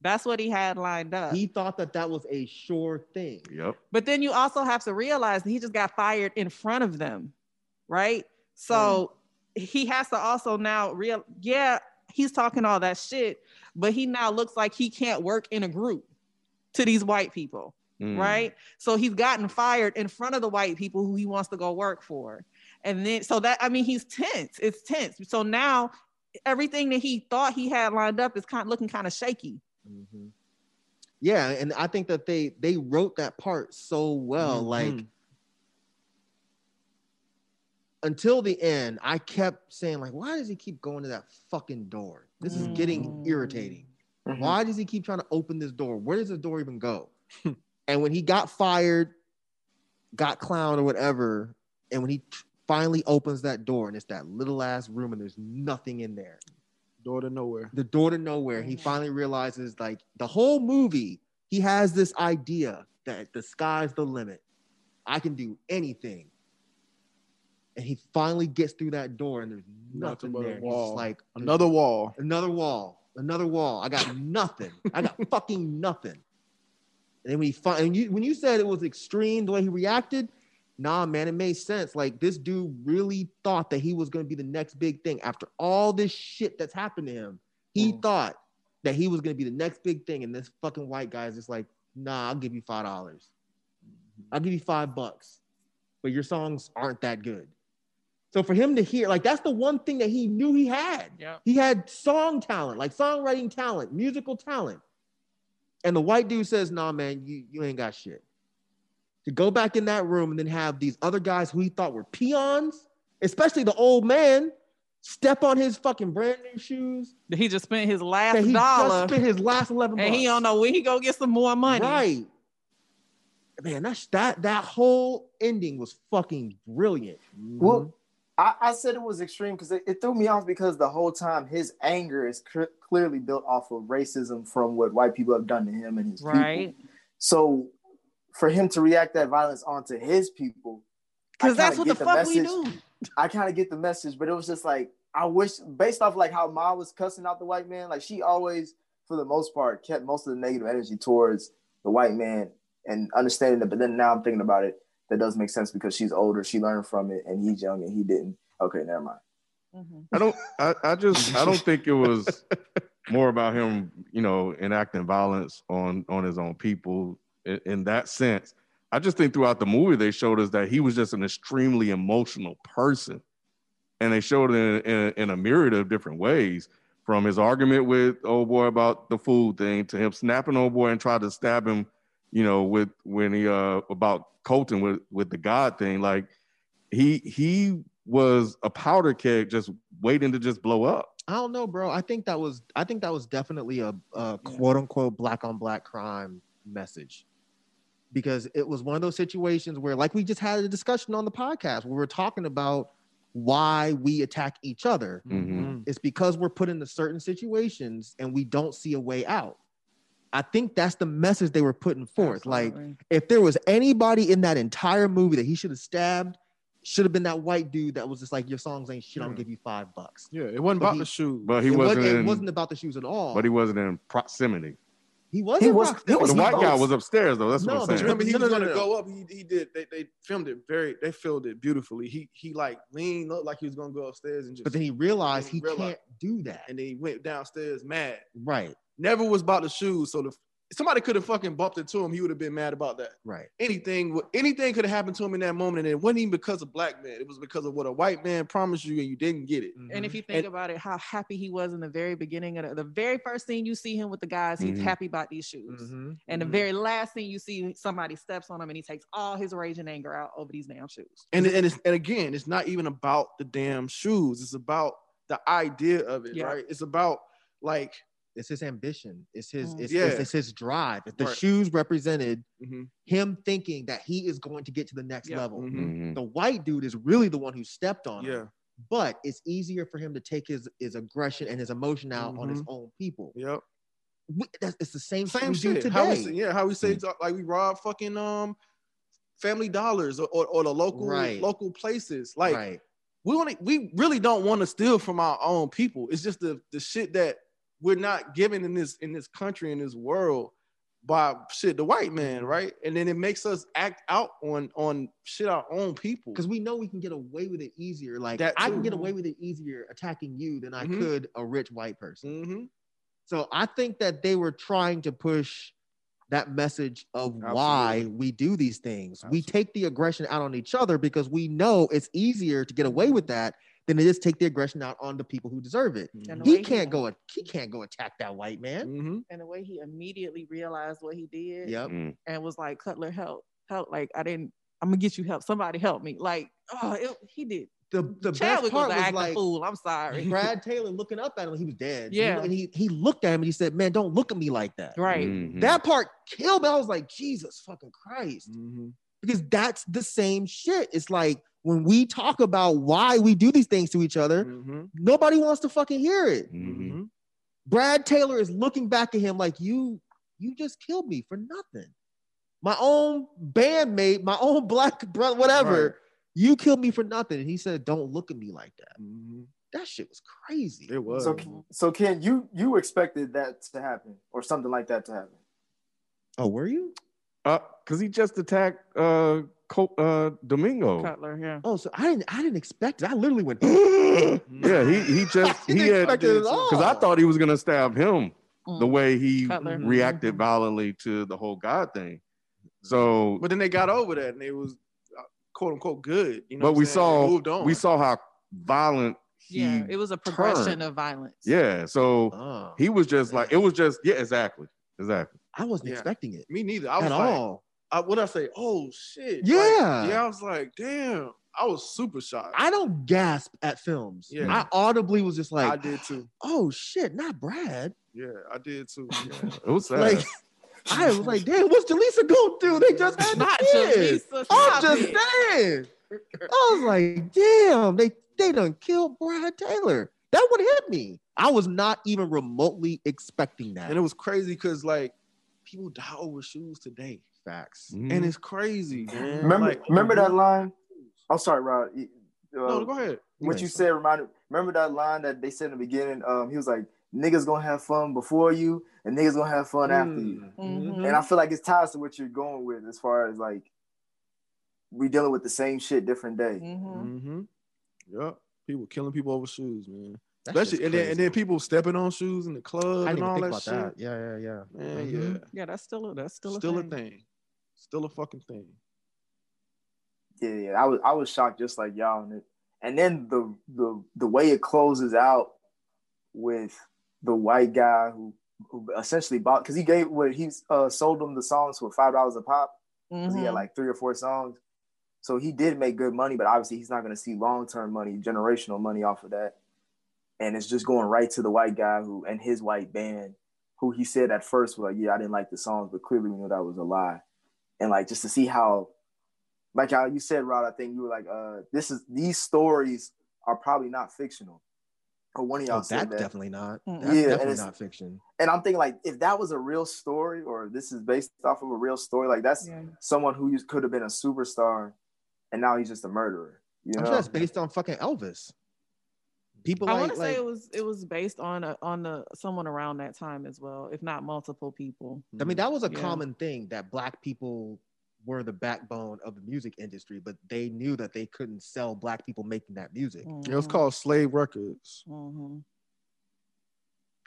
That's what he had lined up. He thought that that was a sure thing. Yep. But then you also have to realize that he just got fired in front of them, right? So he has to also now real yeah, he's talking all that shit, but he now looks like he can't work in a group to these white people, Mm. right? So he's gotten fired in front of the white people who he wants to go work for. And then so that I mean he's tense. It's tense. So now everything that he thought he had lined up is kind of looking kind of shaky. Mhm. Yeah, and I think that they they wrote that part so well. Like Mhm. until the end, I kept saying like, why does he keep going to that fucking door? This is getting Mm. irritating. Mhm. Why does he keep trying to open this door? Where does the door even go? and when he got fired, got clowned or whatever, and when he t- finally opens that door and it's that little ass room and there's nothing in there, Door to nowhere. the door to nowhere, he finally realizes like the whole movie, he has this idea that the sky's the limit. I can do anything. And he finally gets through that door and there's Nothing nothing but a there. He's wall. just like Another wall. another wall, another wall. I got nothing. I got fucking nothing. And then when he fi- and you when you said it was extreme the way he reacted, nah, man, it made sense. Like this dude really thought that he was gonna be the next big thing after all this shit that's happened to him. He Mm. thought that he was gonna be the next big thing, and this fucking white guy is just like, nah, I'll give you five dollars. I'll give you five bucks, but your songs aren't that good. So for him to hear, like, that's the one thing that he knew he had. Yeah. He had song talent, like songwriting talent, musical talent. And the white dude says, nah, man, you, you ain't got shit. To go back in that room and then have these other guys who he thought were peons, especially the old man, step on his fucking brand new shoes. He just spent his last he dollar just spent his last 11 and he don't know where he go get some more money. Right. Man, that's that that whole ending was fucking brilliant. Well, mm-hmm. I, I said it was extreme because it, it threw me off because the whole time his anger is cl- clearly built off of racism from what white people have done to him and his Right. people. So for him to react that violence onto his people, Because that's kinda what the get fuck we message. do. I kind of get the message, but it was just like I wish, based off like how Ma was cussing out the white man, like she always, for the most part, kept most of the negative energy towards the white man and understanding that. But then now I'm thinking about it, that does make sense because she's older, she learned from it, and he's young and he didn't. Okay, never mind. Mm-hmm. I don't. I, I just. I don't think it was more about him, you know, enacting violence on on his own people in, in that sense. I just think throughout the movie they showed us that he was just an extremely emotional person, and they showed it in, in, in a myriad of different ways. From his argument with old boy about the food thing to him snapping old boy and tried to stab him, you know, with when he uh about Colman with with the God thing. Like he he was a powder keg just waiting to just blow up. I don't know, bro. I think that was I think that was definitely a, a quote unquote black on black crime message. Because it was one of those situations where, like we just had a discussion on the podcast, where we're talking about why we attack each other. Mhm. It's because we're put into certain situations and we don't see a way out. I think that's the message they were putting forth. Like, if there was anybody in that entire movie that he should have stabbed, should have been that white dude that was just like, "Your songs ain't shit. I'll give you five bucks." Yeah, it wasn't But about he- the shoes. But he it wasn't. Wasn't, in, it wasn't about the shoes at all. But he wasn't in proximity. He was. He in was- proximity. it was the white guy was upstairs though. That's No, what I'm saying. Remember, he No, was no, no, gonna go up. He, he did. They, they filmed it very. They filmed it beautifully. He he like leaned up like he was gonna go upstairs and just. But then he realized he realized- can't do that. and then he went downstairs mad. Right. Never was about the shoes. So the somebody could have fucking bumped into him. He would have been mad about that. Right. Anything anything could have happened to him in that moment, and it wasn't even because of black man. It was because of what a white man promised you, and you didn't get it. And if you think about it, how happy he was in the very beginning of the, the very first scene you see him with the guys, he's Mhm. happy about these shoes. Mm-hmm. And the very last thing you see, somebody steps on him and he takes all his rage and anger out over these damn shoes. And and it's, and again, it's not even about the damn shoes. It's about the idea of it, Yeah. right? It's about like It's his ambition. It's his. Mm. It's, Yeah. it's, it's his drive. If the Right. shoes represented mhm, him thinking that he is going to get to the next Yeah. level. mhm, Mhm. The white dude is really the one who stepped on him. yeah, But it's easier for him to take his his aggression and his emotion out on his Mhm. own people. yep. We, that's, it's the same, Same shit we do shit. How we today. say, yeah, how we say like we rob fucking um family dollars or, or, or the local Right. local places. Like right. we want we really don't want to steal from our own people. It's just the the shit that we're not given in this in this country in this world by shit the white man, right? And then it makes us act out on on shit our own people. Because we know we can get away with it easier. Like That I can get away with it easier attacking you than I Mhm. could a rich white person. hmm So I think that they were trying to push that message of why we do these things. We take the aggression out on each other because we know it's easier to get away with that than it is take the aggression out on the people who deserve it. And the He can't go. He can't go attack that white man. hmm And the way he immediately realized what he did Yep. Mm. and was like, Cutler, help, help. Like, I didn't, I'm gonna get you help. Somebody help me. Like, oh, it, he did. The the best Chadwick was part an was acting like fool. I'm sorry. Brad Taylor looking up at him. He was dead. Yeah. And he he looked at him and he said, "Man, don't look at me like that." right. Mhm. That part killed me. I was like, Jesus fucking Christ. hmm because that's the same shit. It's like when we talk about why we do these things to each other, hmm nobody wants to fucking hear it. Mhm. Brad Taylor is looking back at him like you, you just killed me for nothing. My own bandmate, my own black brother, whatever, Right. you killed me for nothing. And he said, "Don't look at me like that." hmm That shit was crazy. It was. So, so Ken, you you expected that to happen or something like that to happen? Oh, were you? Uh, cause he just attacked uh, Col- uh Domingo. Cutler, yeah. Oh, so I didn't. I didn't expect it. I literally went. yeah, he he just he had expect it at all. because I thought he was gonna stab him the Mm. way he Cutler. reacted violently to the whole God thing. So, But then they got over that, and it was uh, quote unquote good. You know, but we I'm? They saw moved on. we saw how violent he Yeah, it was a progression turned. of violence. Yeah, so Oh, he was just like it was just yeah, exactly, exactly. I wasn't Yeah. expecting it Me neither. I was at like, all. I, what I say? Oh shit! Yeah. Like, yeah. I was like, damn. I was super shocked. I don't gasp at films. Yeah. I audibly was just like, I did too. oh shit, not Brad. Yeah, I did too. It was sad. Like, I was like, damn, what's Jaleesa gonna do? They just had Not the kid. Jaleesa, I'm just it. saying. I was like, damn, they they done killed Brad Taylor. That would hit me. I was not even remotely expecting that. And it was crazy because like people die over shoes today. Facts. And it's crazy, man. Remember, Like, remember that line? I'm sorry, Rod. Uh, No, go ahead. What you said reminded. Remember that line that they said in the beginning? Um, he was like, "Niggas gonna have fun before you, and niggas gonna have fun after you." Mhm. And I feel like it's ties to what you're going with as far as like we dealing with the same shit, different day. Mm-hmm. Yep. People killing people over shoes, man. That Especially and then, and then people stepping on shoes in the club I and didn't even all think that about shit. that. Yeah, yeah, yeah. Man, Mhm. yeah. Yeah, that's still a, that's still a Still thing. a thing. Still a fucking thing. Yeah, yeah. I was I was shocked just like y'all, and, it, and then the the the way it closes out with the white guy who who essentially bought because he gave what he uh, sold them the songs for five dollars a pop because he had Mhm. like three or four songs. So he did make good money, but obviously he's not going to see long term money, generational money off of that. And it's just going right to the white guy who and his white band, who he said at first was like, "Yeah, I didn't like the songs," but clearly we knew that was a lie. And like just to see how, like how you said, Rod, I think you were like, "Uh, this is these stories are probably not fictional." Or one of y'all Oh, said that's that. definitely not. That's Yeah, definitely it's- not fiction. And I'm thinking like if that was a real story or this is based off of a real story, like that's Yeah. someone who could have been a superstar and now he's just a murderer. You I'm know? sure that's based on fucking Elvis. People I like, want to like say it was it was based on a, on the someone around that time as well, if not multiple people. I mean, that was a Yeah. common thing that black people were the backbone of the music industry, but they knew that they couldn't sell black people making that music. It was called Slave Records. Mm-hmm.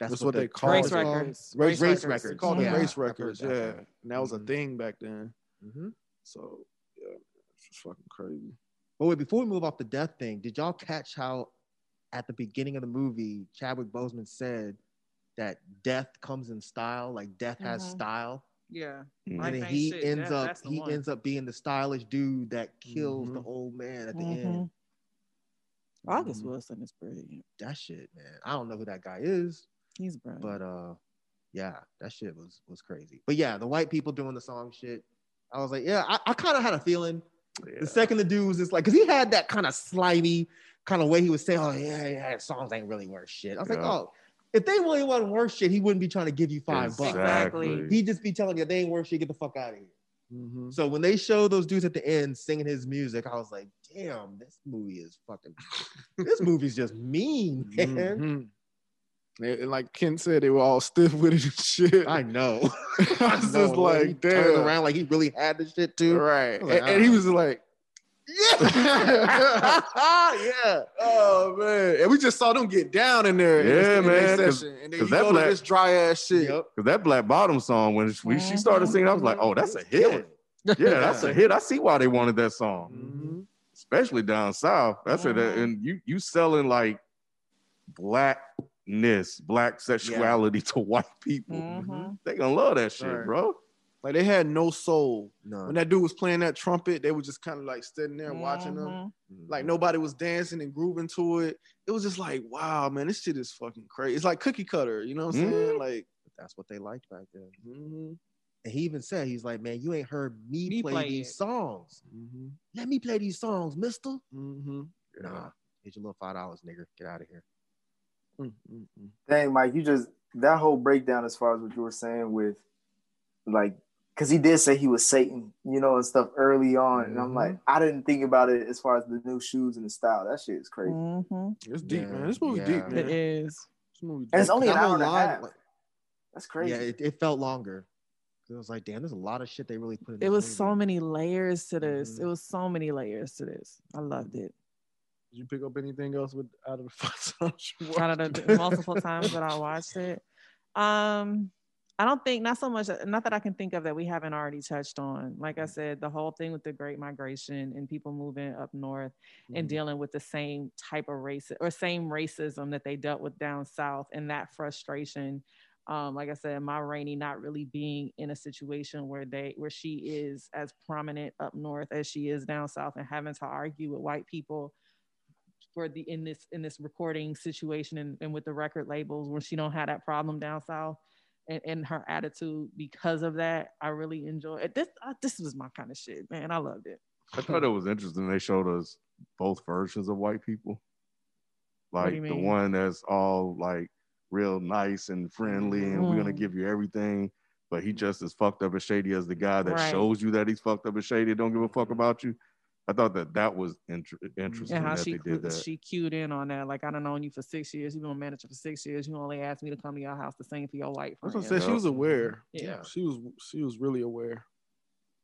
That's, That's what, what they they call Race it. records. Race, Race race records. records. They called yeah. them race records, that, yeah. And that was a Mhm. thing back then. Mhm. So yeah, it's just fucking crazy. But wait, before we move off the death thing, did y'all catch how at the beginning of the movie, Chadwick Boseman said that death comes in style, like death has Mhm. style. Yeah. Mm. Life and then he shit. ends That- up he one. ends up being the stylish dude that kills the Mhm. old man at the Mhm. end. August Mhm. Wilson is brilliant. That shit, man. I don't know who that guy is, He's brilliant. but uh, yeah, that shit was was crazy. But yeah, the white people doing the song shit. I was like, yeah, I, I kind of had a feeling. The second the dude was just like, because he had that kind of slimy kind of way he would say, oh yeah, yeah, songs ain't really worth shit. I was like, oh, if they really wasn't worth shit, he wouldn't be trying to give you five bucks. Exactly. He'd just be telling you they ain't worth shit. Get the fuck out of here. Mm-hmm. So when they show those dudes at the end singing his music, I was like, damn, this movie is fucking. this movie's just mean, man. Mhm. And like Ken said, they were all stiff with it and shit. I know. I was know, just the way he like, turned damn. around like he really had the shit too. Right. Like, and, and he ah. was like, yeah. Yeah. Oh man. And we just saw them get down in there. Yeah, this- in their man, 'cause- session. And then 'cause you that go black- to this dry ass shit. Yep. Cause that Black Bottom song, when she, she started singing, I was like, oh, that's a hit. Yeah, that's a hit. I see why they wanted that song, Mhm. especially down south. That's it. Mhm. And you you selling like blackness, black sexuality to white people. Mhm. They gonna love that shit, Right. bro. Like they had no soul. No. When that dude was playing that trumpet, they were just kind of like sitting there and watching them. Mhm. Like nobody was dancing and grooving to it. It was just like, wow, man, this shit is fucking crazy. It's like cookie cutter, you know what I'm saying? Mhm. Like, That's what they liked back then. mhm, And he even said, he's like, man, you ain't heard me, Me play play these it." songs. mhm, Let me play these songs, mister. mhm, Nah, here's your little five dollars, nigga. Get out of here. mm, mm, mm. Dang, Mike, you just that whole breakdown as far as what you were saying with like because he did say he was Satan, you know, and stuff early on. And I'm like, I didn't think about it as far as the new shoes and the style. That shit is crazy. Mhm. It's deep, Yeah, man. This movie yeah. deep, man. It is. This movie And it's deep. only an I hour and a half. like- That's crazy. Yeah, it, it felt longer. It was like, damn, there's a lot of shit they really put in. It was movie. so many layers to this. Mhm. It was so many layers to this. I loved it. Did you pick up anything else with out of the five times you Out of watched the multiple times that I watched it. Um, I don't think not so much not that I can think of that we haven't already touched on. Like I said, the whole thing with the great migration and people moving up north and Mhm. dealing with the same type of race or same racism that they dealt with down south and that frustration. Um, like I said, Ma Rainey not really being in a situation where they where she is as prominent up north as she is down south and having to argue with white people for the in this in this recording situation and, and with the record labels where she don't have that problem down south and, and her attitude because of that i really enjoy it this uh, this was my kind of shit man i loved it I thought it was interesting. They showed us both versions of white people. Like the one that's all like real nice and friendly, and we're gonna Mm. give you everything. But he just as fucked up and shady as the guy that Right. shows you that he's fucked up and shady. Don't give a fuck about you. I thought that that was inter- mm, interesting And how that she they did that. she cued in on that. Like I don't known you for six years. You've been a manager for six years. You only asked me to come to your house to sing for your white I was friends. gonna say she was aware. Yeah. she was she was really aware,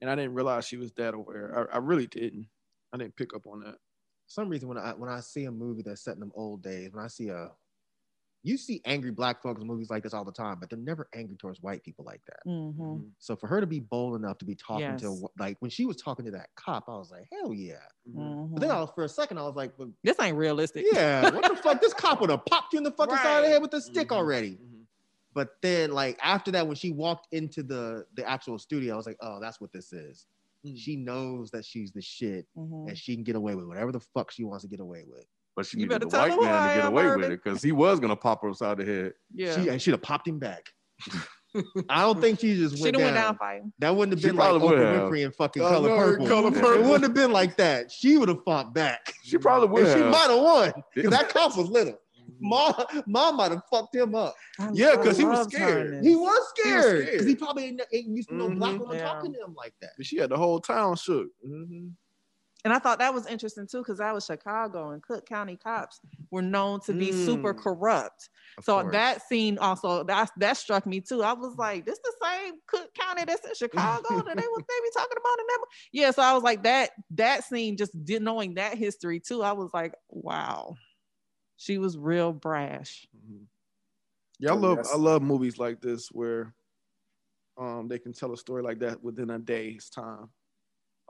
and I didn't realize she was that aware. I, I really didn't. I didn't pick up on that. For some reason when I when I see a movie that's set in them old days, when I see a you see angry black folks in movies like this all the time, but they're never angry towards white people like that. Mhm. So for her to be bold enough to be talking to like when she was talking to that cop, I was like, hell yeah. Mhm. But then I was for a second I was like, well, This ain't realistic. yeah, what the fuck? This cop would have popped you in the fucking side of the head with a stick Mhm. already. But then, like after that, when she walked into the the actual studio, I was like, oh, that's what this is. Mm. She knows that she's the shit, and she can get away with whatever the fuck she wants to get away with. But she You needed better the white man to get am, away with it because he was gonna pop her upside the head. Yeah. She and she'd have popped him back. I don't think she just She went done down. went down fighting. That wouldn't have She been like Oprah. Winfrey in fucking I color know, purple. Color It wouldn't have been like that. She would have fought back. She probably would And she might have won. Because that cop was little. Mom, mom might have fucked him up. I- Yeah, because he was scared. He was scared. scared. Because he probably ain't, ain't used to no black Mhm. woman Yeah. talking to him like that. But she had the whole town shook. Mm-hmm. And I thought that was interesting too, because I was Chicago and Cook County cops were known to be super Mm. corrupt. Of so course. that scene also that that struck me too. I was like, this the same Cook County that's in Chicago that they was maybe talking about in that. Yeah, so I was like that that scene just did knowing that history too. I was like, wow, she was real brash. Mhm. Yeah, I Oh, love yes. I love movies like this where um they can tell a story like that within a day's time.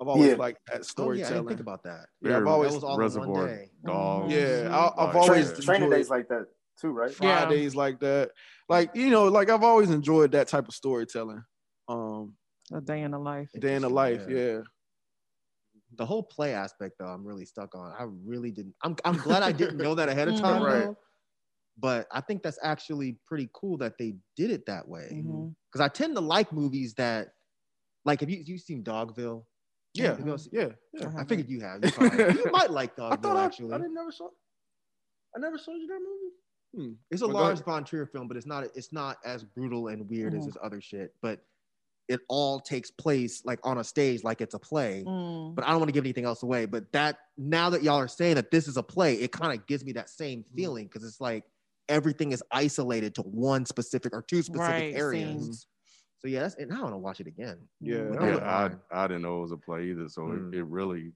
I've always Yeah. liked that Oh, yeah, I didn't think about that. Yeah, I've always That was all in one Reservoir day. Dogs. yeah, Mhm. I, I've Like, always Train- Training enjoyed days like that too, right? Yeah. Fridays like that. Like you know, like I've always enjoyed that type of storytelling. Um, A day in the life. day in the life, Yeah. yeah. The whole play aspect, though, I'm really stuck on. I really didn't. I'm, I'm glad I didn't know that ahead of time, Right. But I think that's actually pretty cool that they did it that way. Mhm. Because I tend to like movies that, like, have you you seen Dogville? Yeah, Have you ever seen- yeah, yeah. I figured you have. You, might like Dogville, I thought I, actually. I didn't never saw. I never saw you that movie. Hmm. It's a Well, go Lars von Trier film, but it's not it's not as brutal and weird as Mhm. his other shit. But it all takes place like on a stage, like it's a play. Mm. But I don't want to give anything else away. But that now that y'all are saying that this is a play, it kind of gives me that same Mm-hmm. feeling because it's like everything is isolated to one specific or two specific Right, areas. scenes. So yeah, that's and I want to watch it again. Yeah. Yeah, I. I didn't know it was a play either, so Mm. it, it really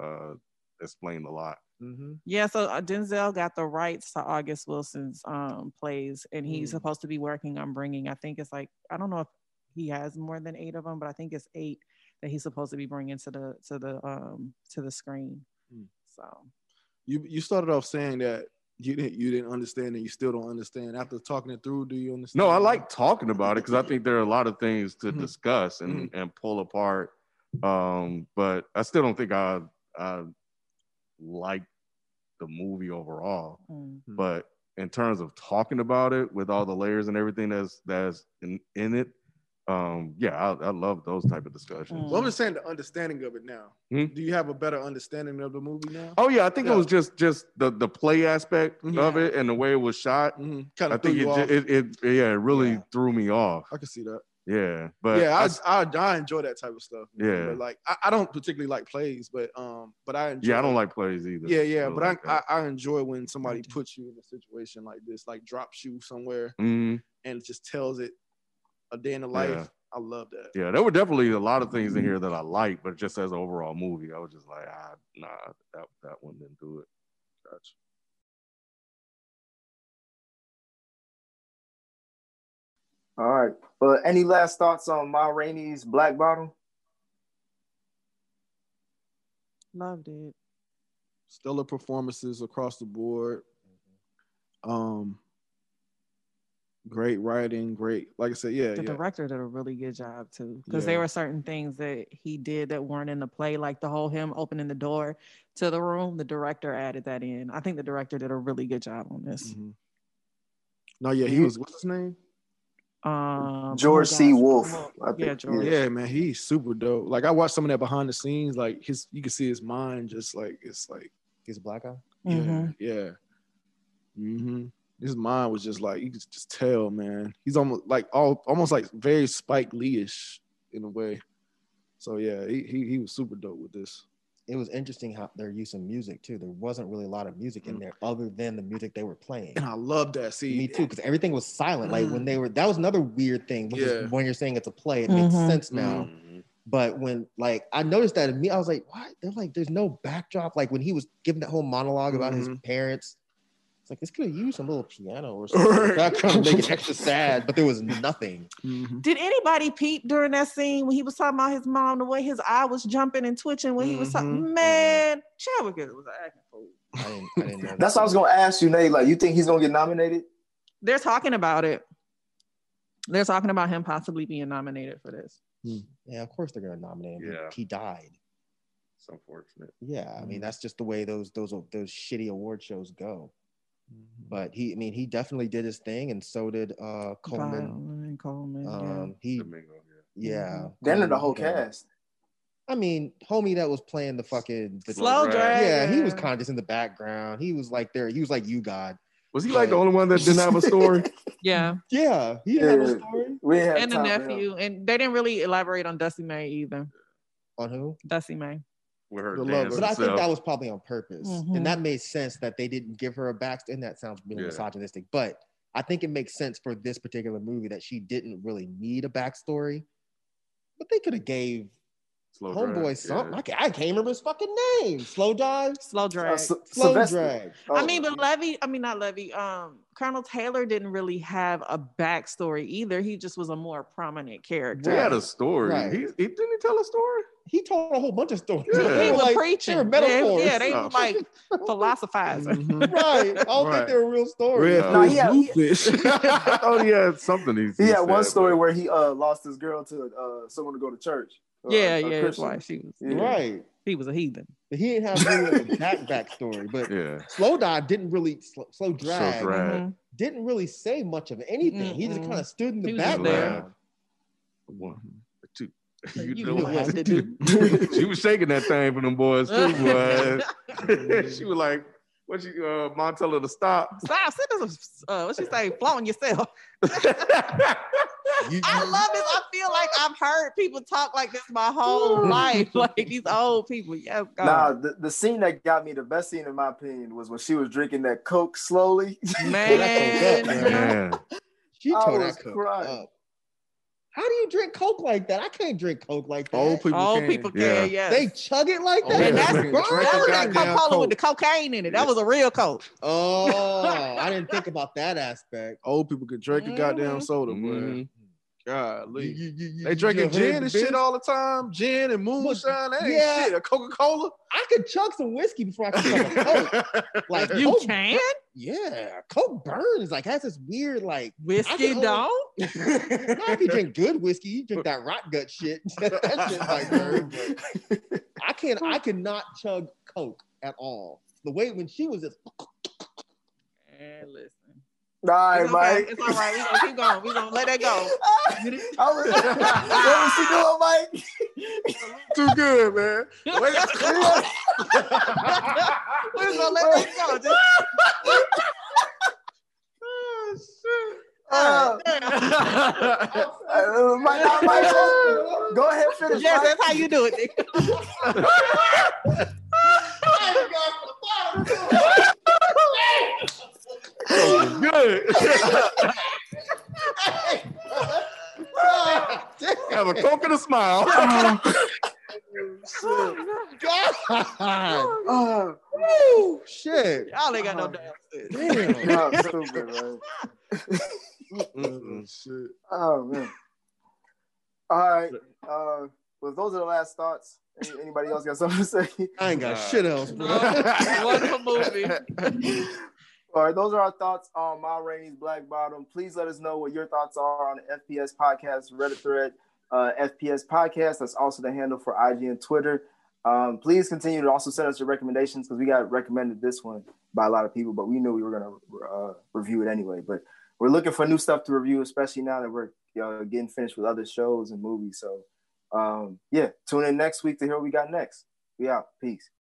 uh, explained a lot. Mhm. Yeah, so uh, Denzel got the rights to August Wilson's um plays, and he's Mm. supposed to be working on bringing. I think it's like I don't know if he has more than eight of them, but I think it's eight that he's supposed to be bringing to the to the um to the screen. Mm. So You you started off saying that you didn't you didn't understand and you still don't understand. After talking it through, do you understand? No, I like talking about it because I think there are a lot of things to Mhm. discuss and, and pull apart. Um, but I still don't think I I like the movie overall. mm. But in terms of talking about it with all the layers and everything that's that's in, in it, um, yeah, I, I love those type of discussions. Well, I'm just saying the understanding of it now. Hmm? Do you have a better understanding of the movie now? Oh yeah, I think Yeah. it was just just the the play aspect Mhm. of it and the way it was shot. Mm-hmm. Kind I of threw think it, you it, it yeah it really Yeah. threw me off. I can see that. Yeah, but yeah, I- I, I I enjoy that type of stuff. Yeah. but like I, I don't particularly like plays, but um, but I enjoy. yeah, I don't like plays either. Yeah, yeah, Really but I, like I that. I enjoy when somebody puts you in a situation like this, like drops you somewhere Mhm. and just tells it a day in the life. Yeah. I love that. Yeah, there were definitely a lot of things in here that I liked, but just as an overall movie, I was just like, ah, nah, that that one didn't do it. Gotcha. All right. But any last thoughts on Ma Rainey's Black Bottom? loved it. Stellar performances across the board. Um, great writing, great. Like I said, yeah, The yeah. director did a really good job too, because Yeah. there were certain things that he did that weren't in the play, like the whole him opening the door to the room. The director added that in. I think the director did a really good job on this. Mhm. No, yeah, he was. What's his name? Um, George oh C. Wolfe, come on. Yeah. George. Yeah, man, he's super dope. Like I watched some of that behind the scenes. Like his, you can see his mind just like it's like He's a black guy. yeah, Mhm. yeah. hmm His mind was just like you could just tell, man. He's almost like all almost like very Spike Lee-ish in a way. So yeah, he he, he was super dope with this. It was interesting how their use of music too. There wasn't really a lot of music Mm. in there other than the music they were playing. And I love that. See, Me too, because everything was silent. Like when they were, that was another weird thing. Which Mm. Yeah. is when you're saying it's a play, it makes Mhm. sense now. Mhm. But when like I noticed that in me, I was like, why? They're like, there's no backdrop. Like when he was giving that whole monologue about his Mhm. parents, it's like this could have used some little piano or something. Right. Background to make it extra sad, but there was nothing. Mhm. Did anybody peep during that scene when he was talking about his mom, the way his eye was jumping and twitching when he was talking? Mhm. Man, Chadwick was acting fool. I didn't, I didn't know. That's what I was gonna ask you, Nate. Like, you think he's gonna get nominated? They're talking about it. They're talking about him possibly being nominated for this. Yeah, of course they're gonna nominate him. He- Yeah. He died. It's unfortunate. Yeah, I mean that's just the way those those those shitty award shows go. Mm-hmm. But he, I mean, he definitely did his thing, and so did uh Colman. Viola Colman. yeah. Um, he, Domingo, yeah, Mm-hmm. Then the whole yeah. cast. I mean, homie that was playing the fucking the, Slow Right. drag. Yeah, he was kind of just in the background. He was like there. He was like you, God. Was he like the only one that didn't have a story? Yeah, Yeah, he didn't have Yeah. a story We didn't have and the time for nephew, and they didn't really elaborate on Dussie Mae either. on who. Dussie Mae. With her The dance. But I think that was probably on purpose, Mhm. and that made sense that they didn't give her a backstory. And that sounds really Yeah. misogynistic, but I think it makes sense for this particular movie that she didn't really need a backstory. But they could have gave Slow homeboy drag, something. yeah. I, can't, I can't remember his fucking name. Slow dive, Slow Uh, drag. Slow Sylvester. drag. Oh, I mean, but Levee, I mean not Levee. Um, Colonel Taylor didn't really have a backstory either. He just was a more prominent character. He had a story. Right. He, he didn't he tell a story. He told a whole bunch of stories. Yeah. They He were was like- preaching. They were Yeah, metaphors. Yeah, they Oh. were like philosophizing. Mhm. right. I don't Right. think they were real stories. Red No, fish, he had- blue he- fish. I thought he had something. He, he had one story but- where he uh lost his girl to uh someone to go to church. Uh, Yeah, a yeah, that's why she was. Yeah. Right. He was a heathen. But he didn't have really a back backstory. But Yeah. Slow Dive didn't really slow, slow drag. drag. Mhm. Didn't really say much of anything. He just kind of stood in the He was just background. One, two. You You, know what what to to do. do. she was shaking that thing for them boys too, boy. she was like, "What you, uh, mom tell her to stop." Stop. Sit this. Uh, what she say? Flaunting yourself. You- I love this. I feel like I've heard people talk like this my whole life. Like these old people. Yes, God. Nah, the, the scene that got me the best scene in my opinion was when she was drinking that Coke slowly. man. Man, She I tore that coke crying. up. How do you drink coke like that? I can't drink coke like that. Old people Old can. people can, Yeah. yes. They chug it like Oh, that. and that's, Drink that was that goddamn Coca-Cola with the cocaine in it. That was a real Coke. Oh, I didn't think about that aspect. Old people could drink a goddamn Mhm. soda, boy. Mhm. Golly. You- you- you- They drinking gin the and shit all the time. Gin and moonshine. That ain't yeah. shit. A Coca Cola. I could chug some whiskey before I could chug a coke. Like You Coke, can yeah, coke burns. Like has this weird like. Whiskey can only- don't. Not if you drink good whiskey, you drink that rot gut shit. that shit might burn. But I can't. I cannot chug coke at all. The way when she was just And listen, All right, it's, okay. Mike. it's all right. We gonna keep going. We gonna let that go. I was, what was she doing, Mike? Too good, man. Wait, We gonna let that go. Just, Uh, uh, Mike, uh, Mike, uh, go ahead, finish. yes, Mike. that's how you do it. Nigga. good. Have a coke and a smile. God. Uh, Woo, shit. Y'all ain't got no damn sense. Damn. no, stupid, man. Oh, shit. Oh man. All right. Uh, well, those are the last thoughts. Anybody else got something to say? I ain't got shit else, bro. Wonderful movie. All right, those are our thoughts on Ma Rainey's Black Bottom. Please let us know what your thoughts are on the FPS Podcast Reddit thread. Uh, FPS Podcast. That's also the handle for IG and Twitter. Um, please continue to also send us your recommendations because we got recommended this one by a lot of people, but we knew we were gonna uh, review it anyway. But we're looking for new stuff to review, especially now that we're uh, getting finished with other shows and movies. So, um, yeah, tune in next week to hear what we got next. We out. Peace.